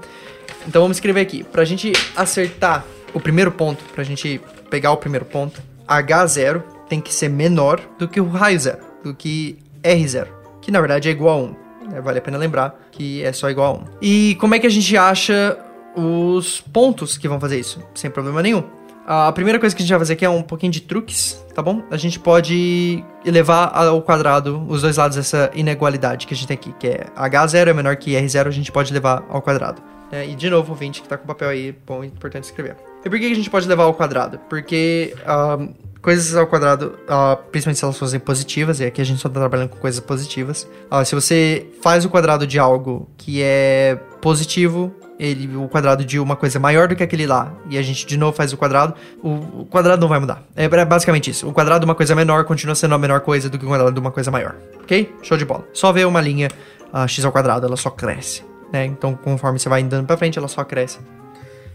S1: Então vamos escrever aqui. Pra gente acertar o primeiro ponto, pra gente pegar o primeiro ponto, H0 tem que ser menor do que o raio zero, do que R0 que na verdade é igual a 1. É, vale a pena lembrar que é só igual a 1. E como é que a gente acha os pontos que vão fazer isso? Sem problema nenhum. A primeira coisa que a gente vai fazer aqui é um pouquinho de truques, tá bom? A gente pode elevar ao quadrado os dois lados dessa inegualidade que a gente tem aqui, que é H0 é menor que R0, a gente pode levar ao quadrado. É, e de novo, o 20 que tá com o papel aí, bom, importante escrever. E por que a gente pode levar ao quadrado? Porque uh, coisas ao quadrado, uh, principalmente se elas fossem positivas, e aqui a gente só tá trabalhando com coisas positivas. Uh, se você faz o quadrado de algo que é positivo, ele, o quadrado de uma coisa maior do que aquele lá, e a gente de novo faz o quadrado, o, o quadrado não vai mudar. É, é basicamente isso. O quadrado de uma coisa menor continua sendo a menor coisa do que o quadrado de uma coisa maior. Ok? Show de bola. Só ver uma linha uh, x ao quadrado, ela só cresce. Né? Então, conforme você vai andando pra frente, ela só cresce.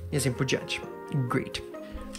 S1: E assim por diante. Great.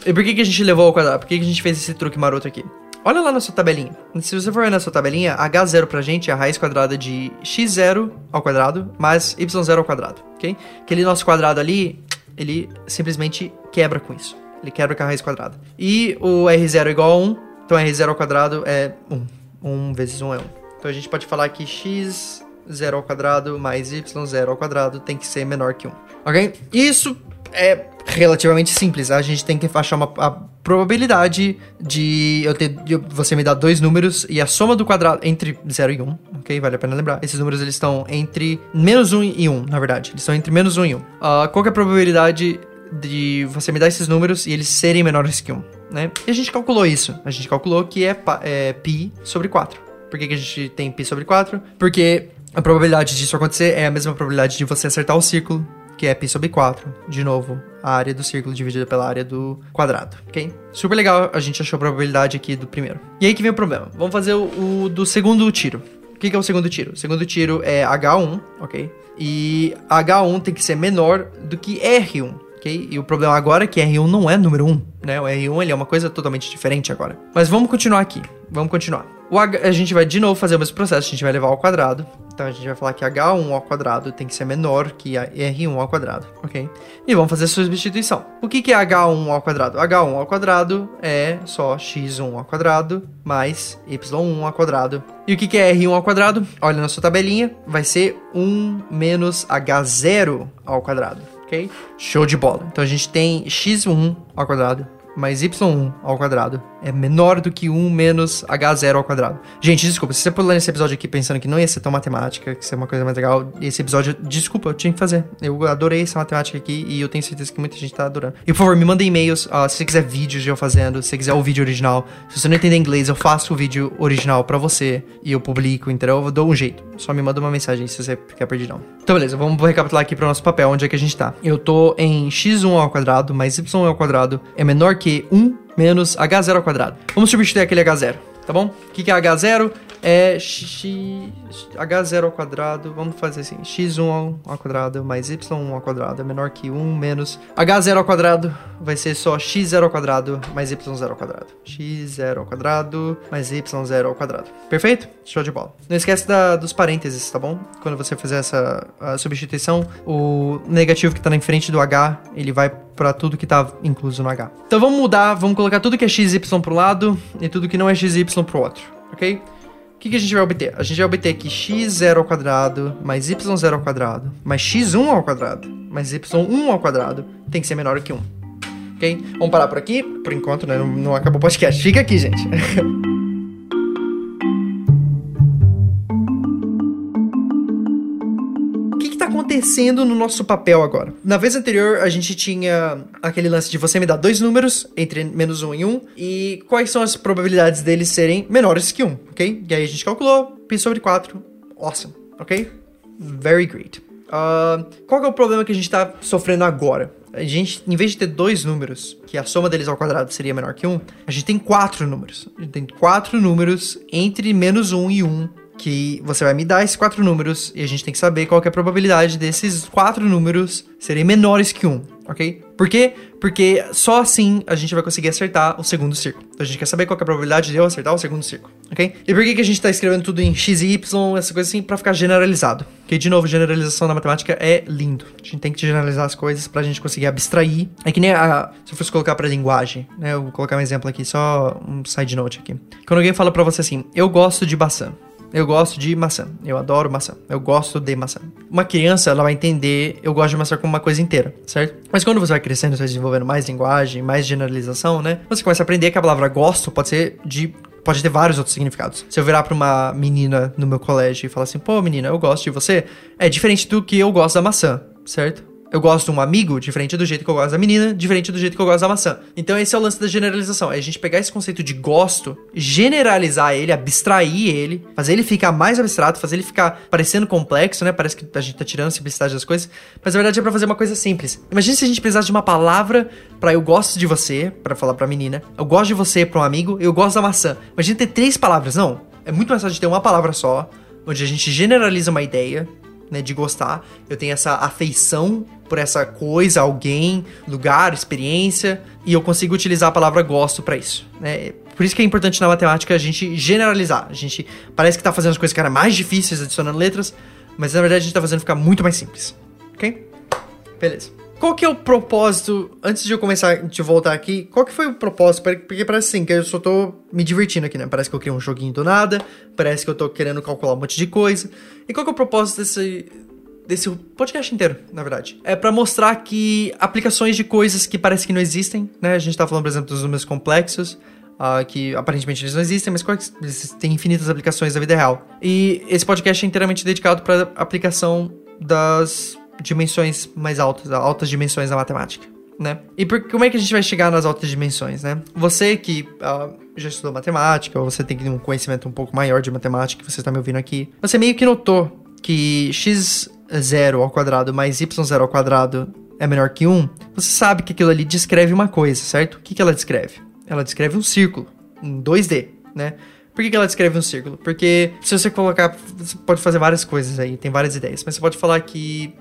S1: E por que, que a gente levou ao quadrado? Por que, que a gente fez esse truque maroto aqui? Olha lá na sua tabelinha. Se você for ver na sua tabelinha, h0 pra gente é a raiz quadrada de x0 ao quadrado mais y0 ao quadrado, ok? Aquele nosso quadrado ali, ele simplesmente quebra com isso. Ele quebra com a raiz quadrada. E o r0 é igual a 1, então r0 ao quadrado é 1. 1 vezes 1 é 1. Então a gente pode falar que x 0 ao quadrado mais y0 ao quadrado tem que ser menor que 1, ok? Isso é relativamente simples. A gente tem que achar uma a probabilidade de eu ter de você me dar dois números e a soma do quadrado entre 0 e 1, um, ok? Vale a pena lembrar. Esses números eles estão entre menos 1 um e 1, um, na verdade. Eles estão entre menos 1 e 1. Uh, qual é a probabilidade de você me dar esses números e eles serem menores que 1, né? E a gente calculou isso. A gente calculou que é, é π sobre 4. Por que, que a gente tem π sobre 4? Porque a probabilidade disso acontecer é a mesma probabilidade de você acertar o círculo que é π sobre 4. De novo, a área do círculo dividida pela área do quadrado, ok? Super legal, a gente achou a probabilidade aqui do primeiro. E aí que vem o problema. Vamos fazer o, o do segundo tiro. O que, que é o segundo tiro? O segundo tiro é H1, ok? E H1 tem que ser menor do que R1, ok? E o problema agora é que R1 não é número 1, né? O R1 ele é uma coisa totalmente diferente agora. Mas vamos continuar aqui. Vamos continuar. O H, a gente vai de novo fazer o mesmo processo, a gente vai levar ao quadrado. Então a gente vai falar que H1 ao quadrado tem que ser menor que R1 ao quadrado, ok? E vamos fazer a substituição. O que, que é H1 ao quadrado? H1 ao quadrado é só x1 ao quadrado mais y1 ao quadrado. E o que, que é R1 ao quadrado? Olha na sua tabelinha, vai ser 1 menos H0 ao quadrado, ok? Show de bola. Então a gente tem x1 ao quadrado mais y1 ao quadrado é menor do que 1 menos h0 ao quadrado. Gente, desculpa, se você pulando esse episódio aqui pensando que não ia ser tão matemática, que ia ser uma coisa mais legal, esse episódio, desculpa, eu tinha que fazer. Eu adorei essa matemática aqui e eu tenho certeza que muita gente tá adorando. E por favor, me mandem e-mails, uh, se você quiser vídeos de eu fazendo, se você quiser o vídeo original. Se você não entender inglês, eu faço o vídeo original para você e eu publico, entendeu? Eu dou um jeito. Só me manda uma mensagem se você ficar perdidão. Então, beleza, vamos recapitular aqui para o nosso papel, onde é que a gente tá. Eu tô em x1 ao quadrado mais y ao quadrado é menor que 1 menos h0 ao quadrado. Vamos substituir aquele h0, tá bom? O que, que é h0? é x, h0 ao quadrado, vamos fazer assim, x1 ao quadrado mais y1 ao quadrado é menor que 1 menos h0 ao quadrado vai ser só x0 ao quadrado mais y0 ao quadrado. x0 ao quadrado mais y0 ao quadrado. Perfeito? Show de bola. Não esquece da, dos parênteses, tá bom? Quando você fizer essa substituição, o negativo que tá na frente do h, ele vai para tudo que tá incluso no h. Então vamos mudar, vamos colocar tudo que é xy pro lado e tudo que não é xy pro outro, ok? que, que a gente vai obter? A gente vai obter que x0 ao quadrado mais y0 ao quadrado mais x1 ao quadrado mais y1 ao quadrado tem que ser menor que 1. Ok? Vamos parar por aqui. Por enquanto, né? Não, não acabou o podcast. Fica aqui, gente. acontecendo no nosso papel agora? Na vez anterior, a gente tinha aquele lance de você me dar dois números, entre menos um e um, e quais são as probabilidades deles serem menores que um, ok? E aí a gente calculou, π sobre 4, awesome, ok? very great. Uh, qual é o problema que a gente está sofrendo agora? A gente, em vez de ter dois números, que a soma deles ao quadrado seria menor que um, a gente tem quatro números. A gente tem quatro números entre menos um e um que você vai me dar esses quatro números e a gente tem que saber qual que é a probabilidade desses quatro números serem menores que um, ok? Por quê? Porque só assim a gente vai conseguir acertar o segundo círculo. Então a gente quer saber qual que é a probabilidade de eu acertar o segundo círculo, ok? E por que, que a gente está escrevendo tudo em x e y, essa coisa assim, para ficar generalizado? Porque, de novo, generalização na matemática é lindo. A gente tem que generalizar as coisas pra gente conseguir abstrair. É que nem a, se eu fosse colocar pra linguagem, né? Eu vou colocar um exemplo aqui, só um side note aqui. Quando alguém fala pra você assim, eu gosto de maçã. Eu gosto de maçã. Eu adoro maçã. Eu gosto de maçã. Uma criança, ela vai entender eu gosto de maçã como uma coisa inteira, certo? Mas quando você vai crescendo, você vai desenvolvendo mais linguagem, mais generalização, né? Você começa a aprender que a palavra gosto pode ser de pode ter vários outros significados. Se eu virar pra uma menina no meu colégio e falar assim, pô, menina, eu gosto de você, é diferente do que eu gosto da maçã, certo? Eu gosto de um amigo diferente do jeito que eu gosto da menina, diferente do jeito que eu gosto da maçã. Então esse é o lance da generalização, é a gente pegar esse conceito de gosto, generalizar ele, abstrair ele, fazer ele ficar mais abstrato, fazer ele ficar parecendo complexo, né? Parece que a gente tá tirando a simplicidade das coisas, mas na verdade é para fazer uma coisa simples. Imagina se a gente precisasse de uma palavra para eu gosto de você, para falar pra menina, eu gosto de você pra um amigo, eu gosto da maçã. Imagina ter três palavras, não? É muito mais fácil de ter uma palavra só, onde a gente generaliza uma ideia, né, de gostar. Eu tenho essa afeição por essa coisa, alguém, lugar, experiência, e eu consigo utilizar a palavra gosto para isso, né? Por isso que é importante na matemática a gente generalizar. A gente parece que tá fazendo as coisas cara mais difíceis adicionando letras, mas na verdade a gente tá fazendo ficar muito mais simples. OK? Beleza. Qual que é o propósito, antes de eu começar, de voltar aqui, qual que foi o propósito? Porque parece assim, que eu só tô me divertindo aqui, né? Parece que eu criei um joguinho do nada, parece que eu tô querendo calcular um monte de coisa. E qual que é o propósito desse, desse podcast inteiro, na verdade? É para mostrar que aplicações de coisas que parece que não existem, né? A gente tá falando, por exemplo, dos números complexos, Uh, que aparentemente eles não existem, mas têm infinitas aplicações na vida real. E esse podcast é inteiramente dedicado para aplicação das dimensões mais altas, altas dimensões da matemática. Né? E por, como é que a gente vai chegar nas altas dimensões, né? Você que uh, já estudou matemática, ou você tem um conhecimento um pouco maior de matemática, que você está me ouvindo aqui, você meio que notou que x0 ao quadrado mais y0 ao quadrado é menor que 1, você sabe que aquilo ali descreve uma coisa, certo? O que, que ela descreve? Ela descreve um círculo, em 2D, né? Por que, que ela descreve um círculo? Porque se você colocar. Você pode fazer várias coisas aí, tem várias ideias. Mas você pode falar que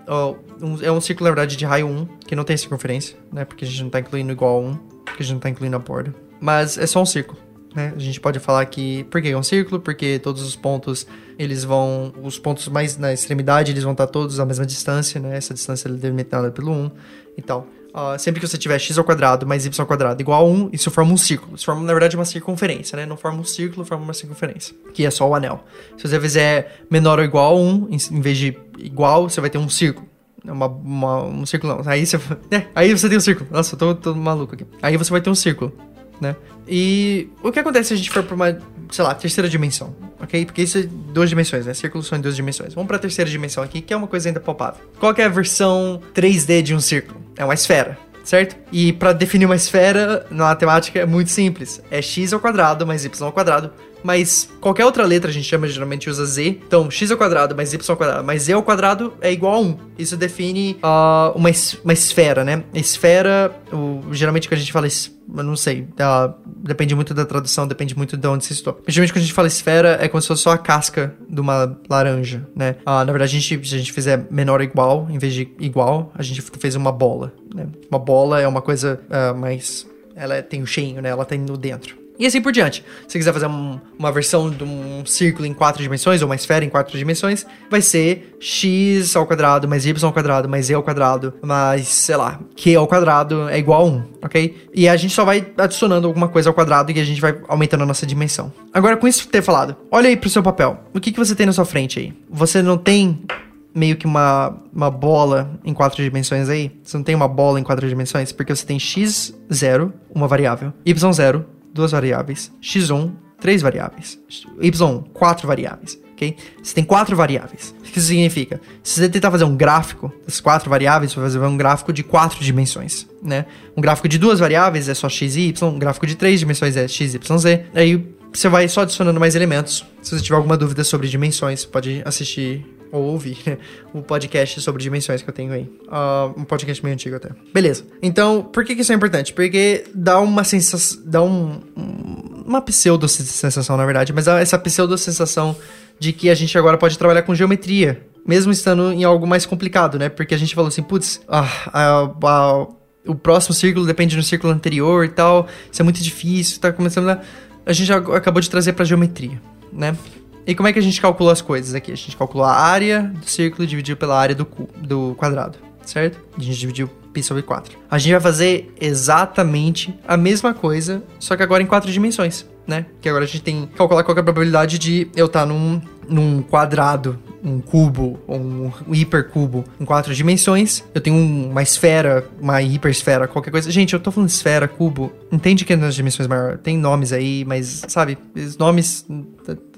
S1: um, é um círculo, na verdade, de raio 1, que não tem circunferência, né? Porque a gente não tá incluindo igual a 1, porque a gente não tá incluindo a borda. Mas é só um círculo. Né? A gente pode falar que por que é um círculo? Porque todos os pontos eles vão os pontos mais na extremidade eles vão estar todos à mesma distância, né? Essa distância é delimitada pelo 1 e tal. Uh, sempre que você tiver x ao quadrado mais y ao quadrado igual a 1, isso forma um círculo. Isso forma, na verdade, uma circunferência, né? Não forma um círculo, forma uma circunferência, que é só o anel. Se você fizer menor ou igual a 1, em, vez de igual, você vai ter um círculo. Uma, uma, um círculo não. Aí você, é, aí você tem um círculo. Nossa, eu tô, tô maluco aqui. Aí você vai ter um círculo, né? E o que acontece se a gente for pra uma, sei lá, terceira dimensão? Ok? Porque isso é duas dimensões, né? Círculos são em duas dimensões. Vamos pra terceira dimensão aqui, que é uma coisa ainda palpável. Qual é a versão 3D de um círculo? É uma esfera certo? E para definir uma esfera na matemática é muito simples. É x ao quadrado mais y ao quadrado mas qualquer outra letra a gente chama, geralmente usa z. Então, x ao quadrado mais y ao quadrado mais z ao quadrado é igual a 1. Isso define uh, uma, es uma esfera, né? Esfera, o, geralmente quando a gente fala, eu não sei, uh, depende muito da tradução, depende muito de onde você estou. Geralmente quando a gente fala esfera é como se fosse só a casca de uma laranja, né? Uh, na verdade, a gente, se a gente fizer menor ou igual, em vez de igual, a gente fez uma bola, né? Uma bola é uma coisa mais... Ela tem o cheinho, né? Ela tem no dentro. E assim por diante. Se quiser fazer um, uma versão de um círculo em quatro dimensões, ou uma esfera em quatro dimensões, vai ser x ao quadrado, mais y ao quadrado, mais z ao quadrado, mais, sei lá, q ao quadrado é igual a 1, ok? E a gente só vai adicionando alguma coisa ao quadrado e a gente vai aumentando a nossa dimensão. Agora, com isso ter falado, olha aí pro seu papel. O que, que você tem na sua frente aí? Você não tem meio que uma, uma bola em quatro dimensões aí? Você não tem uma bola em quatro dimensões? Porque você tem x0, uma variável, y0, duas variáveis, x1, três variáveis, y1, quatro variáveis, ok? Você tem quatro variáveis. O que isso significa? Se você tentar fazer um gráfico das quatro variáveis, você vai fazer um gráfico de quatro dimensões, né? Um gráfico de duas variáveis é só x e y, um gráfico de três dimensões é x, y, z. Aí você vai só adicionando mais elementos. Se você tiver alguma dúvida sobre dimensões, pode assistir ou ouvir, né? O podcast sobre dimensões que eu tenho aí. Uh, um podcast meio antigo até. Beleza. Então, por que, que isso é importante? Porque dá uma sensação. Dá um, uma pseudo-sensação, na verdade, mas essa pseudo-sensação de que a gente agora pode trabalhar com geometria. Mesmo estando em algo mais complicado, né? Porque a gente falou assim, putz, ah, a, a, o próximo círculo depende do círculo anterior e tal. Isso é muito difícil, tá começando a. A gente já acabou de trazer pra geometria, né? E como é que a gente calcula as coisas aqui? A gente calcula a área do círculo dividido pela área do, do quadrado, certo? A gente dividiu pi sobre 4. A gente vai fazer exatamente a mesma coisa, só que agora em quatro dimensões, né? Que agora a gente tem que calcular qual é a probabilidade de eu estar tá num, num quadrado um cubo ou um hipercubo em quatro dimensões. Eu tenho uma esfera, uma hiperesfera, qualquer coisa. Gente, eu tô falando esfera, cubo. Entende que é nas dimensões maiores tem nomes aí, mas sabe, os nomes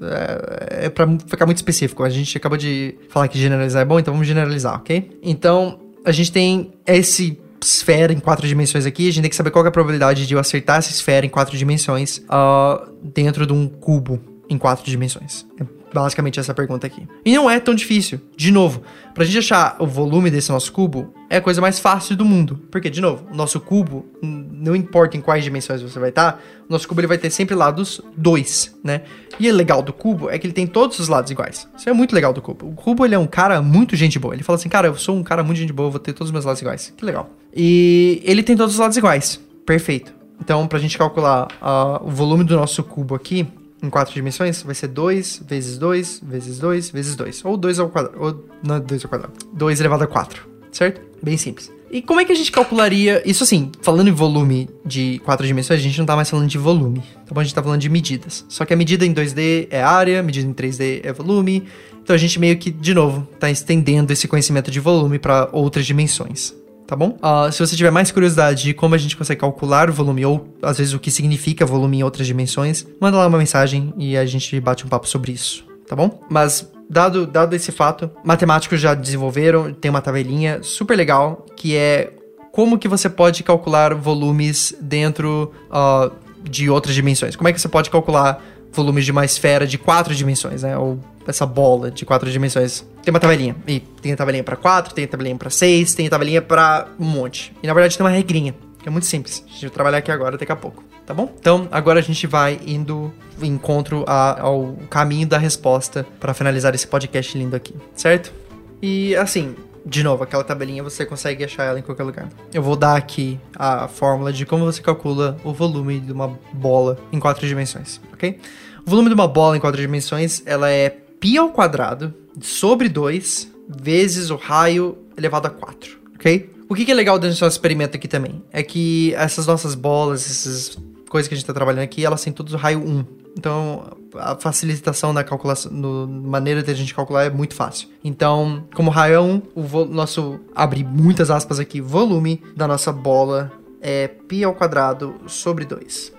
S1: é, é pra ficar muito específico. A gente acabou de falar que generalizar é bom, então vamos generalizar, ok? Então, a gente tem esse esfera em quatro dimensões aqui, a gente tem que saber qual é a probabilidade de eu acertar essa esfera em quatro dimensões uh, dentro de um cubo em quatro dimensões. É basicamente essa pergunta aqui. E não é tão difícil. De novo, pra gente achar o volume desse nosso cubo, é a coisa mais fácil do mundo. Porque, de novo, o nosso cubo, não importa em quais dimensões você vai estar, o nosso cubo ele vai ter sempre lados 2, né? E o legal do cubo é que ele tem todos os lados iguais. Isso é muito legal do cubo. O cubo, ele é um cara muito gente boa. Ele fala assim, cara, eu sou um cara muito gente boa, vou ter todos os meus lados iguais. Que legal. E ele tem todos os lados iguais. Perfeito. Então, pra gente calcular uh, o volume do nosso cubo aqui, em quatro dimensões, vai ser 2 vezes 2 vezes 2 vezes 2. Ou 2 ao quadrado. Ou não 2 ao quadrado. 2 elevado a 4. Certo? Bem simples. E como é que a gente calcularia. Isso assim, falando em volume de quatro dimensões, a gente não tá mais falando de volume. Tá bom? A gente tá falando de medidas. Só que a medida em 2D é área, medida em 3D é volume. Então a gente meio que, de novo, tá estendendo esse conhecimento de volume para outras dimensões tá bom? Uh, se você tiver mais curiosidade de como a gente consegue calcular o volume ou às vezes o que significa volume em outras dimensões, manda lá uma mensagem e a gente bate um papo sobre isso, tá bom? Mas dado, dado esse fato, matemáticos já desenvolveram, tem uma tabelinha super legal que é como que você pode calcular volumes dentro uh, de outras dimensões. Como é que você pode calcular volumes de uma esfera de quatro dimensões, né? Ou essa bola de quatro dimensões. Tem uma tabelinha. E tem a tabelinha para quatro, tem a tabelinha para seis, tem a tabelinha para um monte. E na verdade tem uma regrinha, que é muito simples. A gente vai trabalhar aqui agora daqui a pouco, tá bom? Então, agora a gente vai indo encontro a, ao caminho da resposta para finalizar esse podcast lindo aqui, certo? E assim, de novo, aquela tabelinha você consegue achar ela em qualquer lugar. Eu vou dar aqui a fórmula de como você calcula o volume de uma bola em quatro dimensões, ok? O volume de uma bola em quatro dimensões, ela é π ao quadrado sobre 2 vezes o raio elevado a 4, ok? O que, que é legal desse nosso experimento aqui também? É que essas nossas bolas, essas coisas que a gente está trabalhando aqui, elas têm todos o raio 1. Então, a facilitação da calculação, no, maneira de a gente calcular é muito fácil. Então, como raio é 1, o nosso, abre muitas aspas aqui, volume da nossa bola é π ao quadrado sobre 2,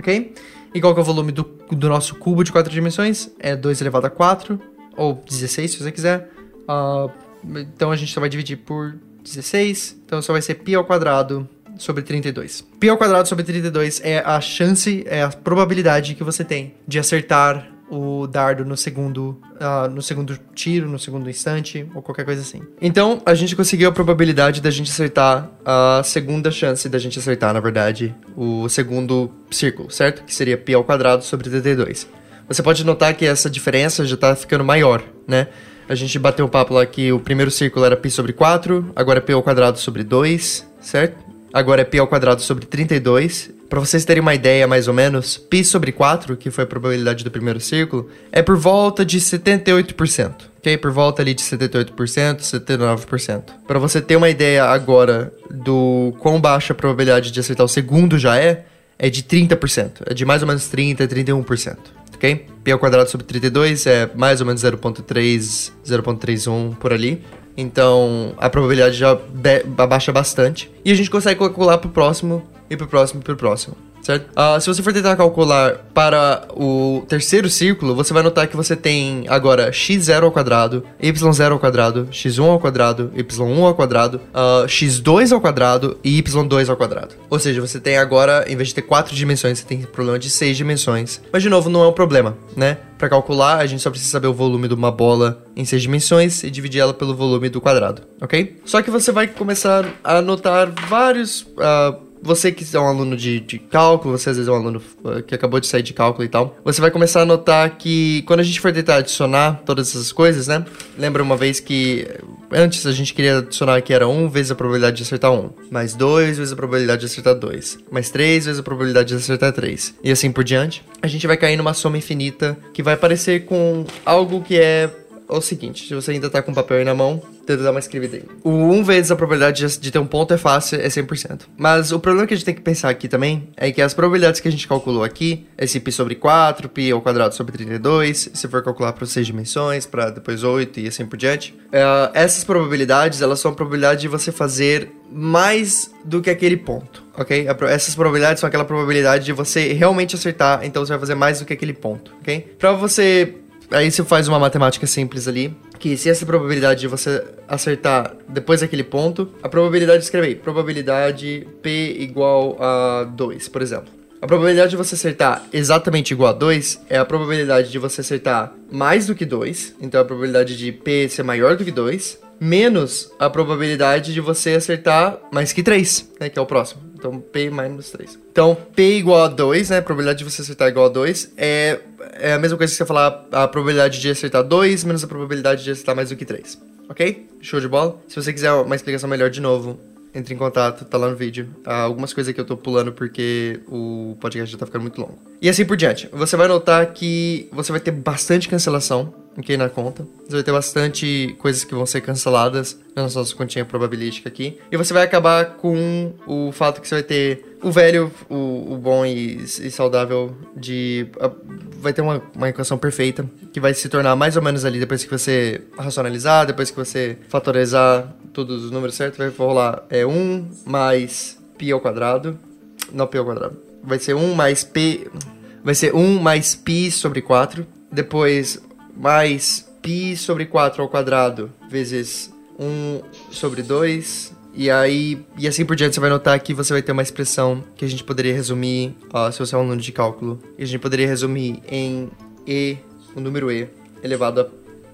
S1: ok? Qual que o volume do, do nosso cubo de 4 dimensões? É 2 elevado a 4, ou 16 se você quiser. Uh, então a gente só vai dividir por 16, então só vai ser π ao quadrado sobre 32. π ao quadrado sobre 32 é a chance, é a probabilidade que você tem de acertar o dardo no segundo, uh, no segundo tiro, no segundo instante, ou qualquer coisa assim. Então, a gente conseguiu a probabilidade da gente acertar a segunda chance da gente acertar, na verdade, o segundo círculo, certo? Que seria π ao quadrado sobre 32. Você pode notar que essa diferença já tá ficando maior, né? A gente bateu o papo lá que o primeiro círculo era π sobre 4, agora é π ao quadrado sobre 2, certo? Agora é π ao quadrado sobre 32. Para vocês terem uma ideia, mais ou menos, π sobre 4, que foi a probabilidade do primeiro círculo, é por volta de 78%. Ok? Por volta ali de 78%, 79%. Para você ter uma ideia agora do quão baixa a probabilidade de acertar o segundo já é, é de 30%. É de mais ou menos 30%, 31%. Ok? π ao quadrado sobre 32 é mais ou menos 0.3, 0.31 por ali. Então a probabilidade já abaixa bastante. E a gente consegue calcular pro próximo, e pro próximo, e pro próximo. Certo? Uh, se você for tentar calcular para o terceiro círculo, você vai notar que você tem agora x0 ao quadrado, y0 ao quadrado, x1 ao quadrado, y1 ao quadrado, uh, x2 ao quadrado e y2 ao quadrado. Ou seja, você tem agora, em vez de ter quatro dimensões, você tem problema de seis dimensões. Mas, de novo, não é um problema, né? Para calcular, a gente só precisa saber o volume de uma bola em seis dimensões e dividir ela pelo volume do quadrado, ok? Só que você vai começar a notar vários... Uh, você que é um aluno de, de, cálculo, você às vezes é um aluno uh, que acabou de sair de cálculo e tal, você vai começar a notar que quando a gente for tentar adicionar todas essas coisas, né? Lembra uma vez que antes a gente queria adicionar que era 1 vezes a probabilidade de acertar 1, mais 2 vezes a probabilidade de acertar 2, mais 3 vezes a probabilidade de acertar 3, e assim por diante. A gente vai cair numa soma infinita que vai parecer com algo que é o seguinte, se você ainda tá com o papel aí na mão, tenta dar uma escrevida aí. O 1 vezes a probabilidade de ter um ponto é fácil, é 100%. Mas o problema que a gente tem que pensar aqui também é que as probabilidades que a gente calculou aqui, esse π sobre 4, π ao quadrado sobre 32, se for calcular para 6 dimensões, para depois 8 e assim por diante, uh, essas probabilidades, elas são a probabilidade de você fazer mais do que aquele ponto, ok? Essas probabilidades são aquela probabilidade de você realmente acertar, então você vai fazer mais do que aquele ponto, ok? Para você Aí você faz uma matemática simples ali, que se essa probabilidade de você acertar depois daquele ponto, a probabilidade, escreve aí, probabilidade P igual a 2, por exemplo. A probabilidade de você acertar exatamente igual a 2 é a probabilidade de você acertar mais do que 2, então a probabilidade de P ser maior do que 2, menos a probabilidade de você acertar mais que 3, né, que é o próximo. Então, P menos 3. Então, P igual a 2, né? A probabilidade de você acertar igual a 2 é, é a mesma coisa que você falar a probabilidade de acertar 2 menos a probabilidade de acertar mais do que 3. Ok? Show de bola? Se você quiser uma explicação melhor de novo, entre em contato, tá lá no vídeo. Há algumas coisas que eu tô pulando porque o podcast já tá ficando muito longo. E assim por diante. Você vai notar que você vai ter bastante cancelação aqui na conta. Você vai ter bastante coisas que vão ser canceladas na nossa continha probabilística aqui. E você vai acabar com o fato que você vai ter o velho, o, o bom e, e, saudável de... A, vai ter uma, uma equação perfeita que vai se tornar mais ou menos ali depois que você racionalizar, depois que você fatorizar todos os números certos, vai rolar é 1 mais π ao quadrado. Não π ao quadrado. Vai ser 1 mais p... Vai ser 1 mais π sobre 4. Depois mais π sobre 4 ao quadrado vezes 1 sobre 2. E aí, e assim por diante, você vai notar que você vai ter uma expressão que a gente poderia resumir, ó, se você é um aluno de cálculo, e a gente poderia resumir em e, o número e, elevado a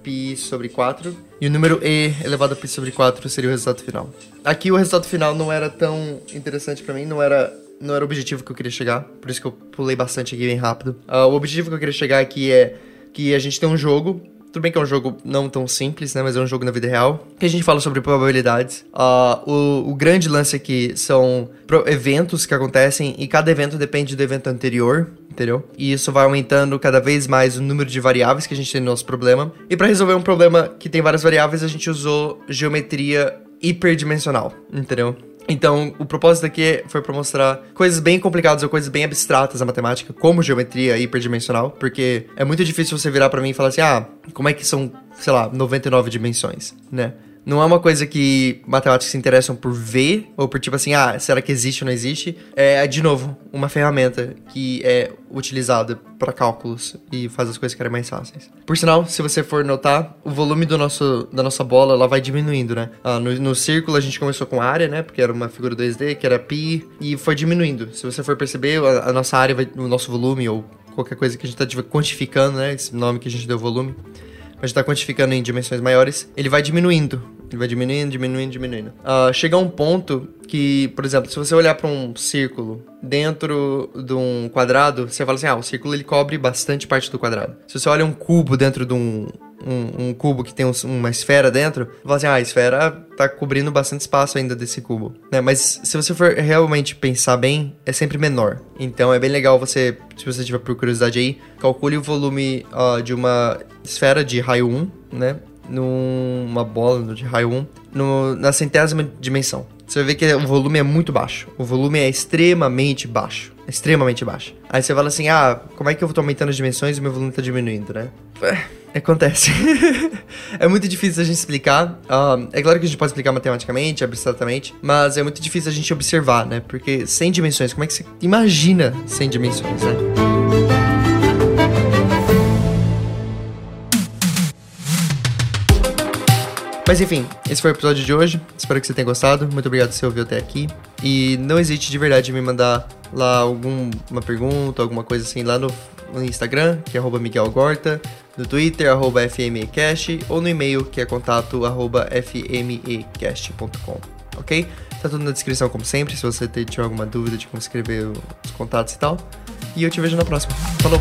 S1: π sobre 4. E o número e elevado a π sobre 4 seria o resultado final. Aqui o resultado final não era tão interessante para mim, não era não era o objetivo que eu queria chegar, por isso que eu pulei bastante aqui bem rápido. Uh, o objetivo que eu queria chegar aqui é que a gente tem um jogo tudo bem que é um jogo não tão simples, né? Mas é um jogo na vida real. Que a gente fala sobre probabilidades. Uh, o, o, grande lance aqui são eventos que acontecem e cada evento depende do evento anterior, entendeu? E isso vai aumentando cada vez mais o número de variáveis que a gente tem no nosso problema. E para resolver um problema que tem várias variáveis, a gente usou geometria hiperdimensional, entendeu? Então, o propósito aqui foi para mostrar coisas bem complicadas ou coisas bem abstratas da matemática, como geometria hiperdimensional, porque é muito difícil você virar para mim e falar assim: "Ah, como é que são, sei lá, 99 dimensões", né? Não é uma coisa que matemáticos se interessam por ver, ou por tipo assim, ah, será que existe ou não existe? É, de novo, uma ferramenta que é utilizada para cálculos e faz as coisas ficarem mais fáceis. Por sinal, se você for notar, o volume do nosso, da nossa bola ela vai diminuindo, né? Ah, no, no círculo a gente começou com área, né? Porque era uma figura 2D, que era pi, e foi diminuindo. Se você for perceber, a, a nossa área, vai, o nosso volume, ou qualquer coisa que a gente está quantificando, né? Esse nome que a gente deu volume a gente tá quantificando em dimensões maiores, ele vai diminuindo. Ele vai diminuindo, diminuindo, diminuindo. Uh, chega um ponto que, por exemplo, se você olhar para um círculo dentro de um quadrado, você fala assim, ah, o círculo ele cobre bastante parte do quadrado. Se você olha um cubo dentro de um, um, um, cubo que tem um, uma esfera dentro, você fala assim, ah, a esfera tá cobrindo bastante espaço ainda desse cubo. Né? Mas se você for realmente pensar bem, é sempre menor. Então é bem legal você, se você tiver por curiosidade aí, calcule o volume uh, de uma esfera de raio 1, né? Numa bola de raio 1, no, na centésima dimensão. Você ver que o volume é muito baixo. O volume é extremamente baixo. Extremamente baixo. Aí você fala assim: ah, como é que eu tô aumentando as dimensões e meu volume tá diminuindo, né? Acontece. é muito difícil a gente explicar. Uh, é claro que a gente pode explicar matematicamente, abstratamente, mas é muito difícil a gente observar, né? Porque 100 dimensões, como é que você imagina 100 dimensões, né? Mas enfim, esse foi o episódio de hoje. Espero que você tenha gostado. Muito obrigado por você ouviu até aqui. E não hesite de verdade em me mandar lá alguma pergunta, alguma coisa assim lá no, no Instagram, que é Miguel Gorta, no Twitter, arroba FMEcast, ou no e-mail, que é contato arroba fmecast.com. Ok? Tá tudo na descrição, como sempre, se você tiver alguma dúvida de como escrever os contatos e tal. E eu te vejo na próxima. Falou!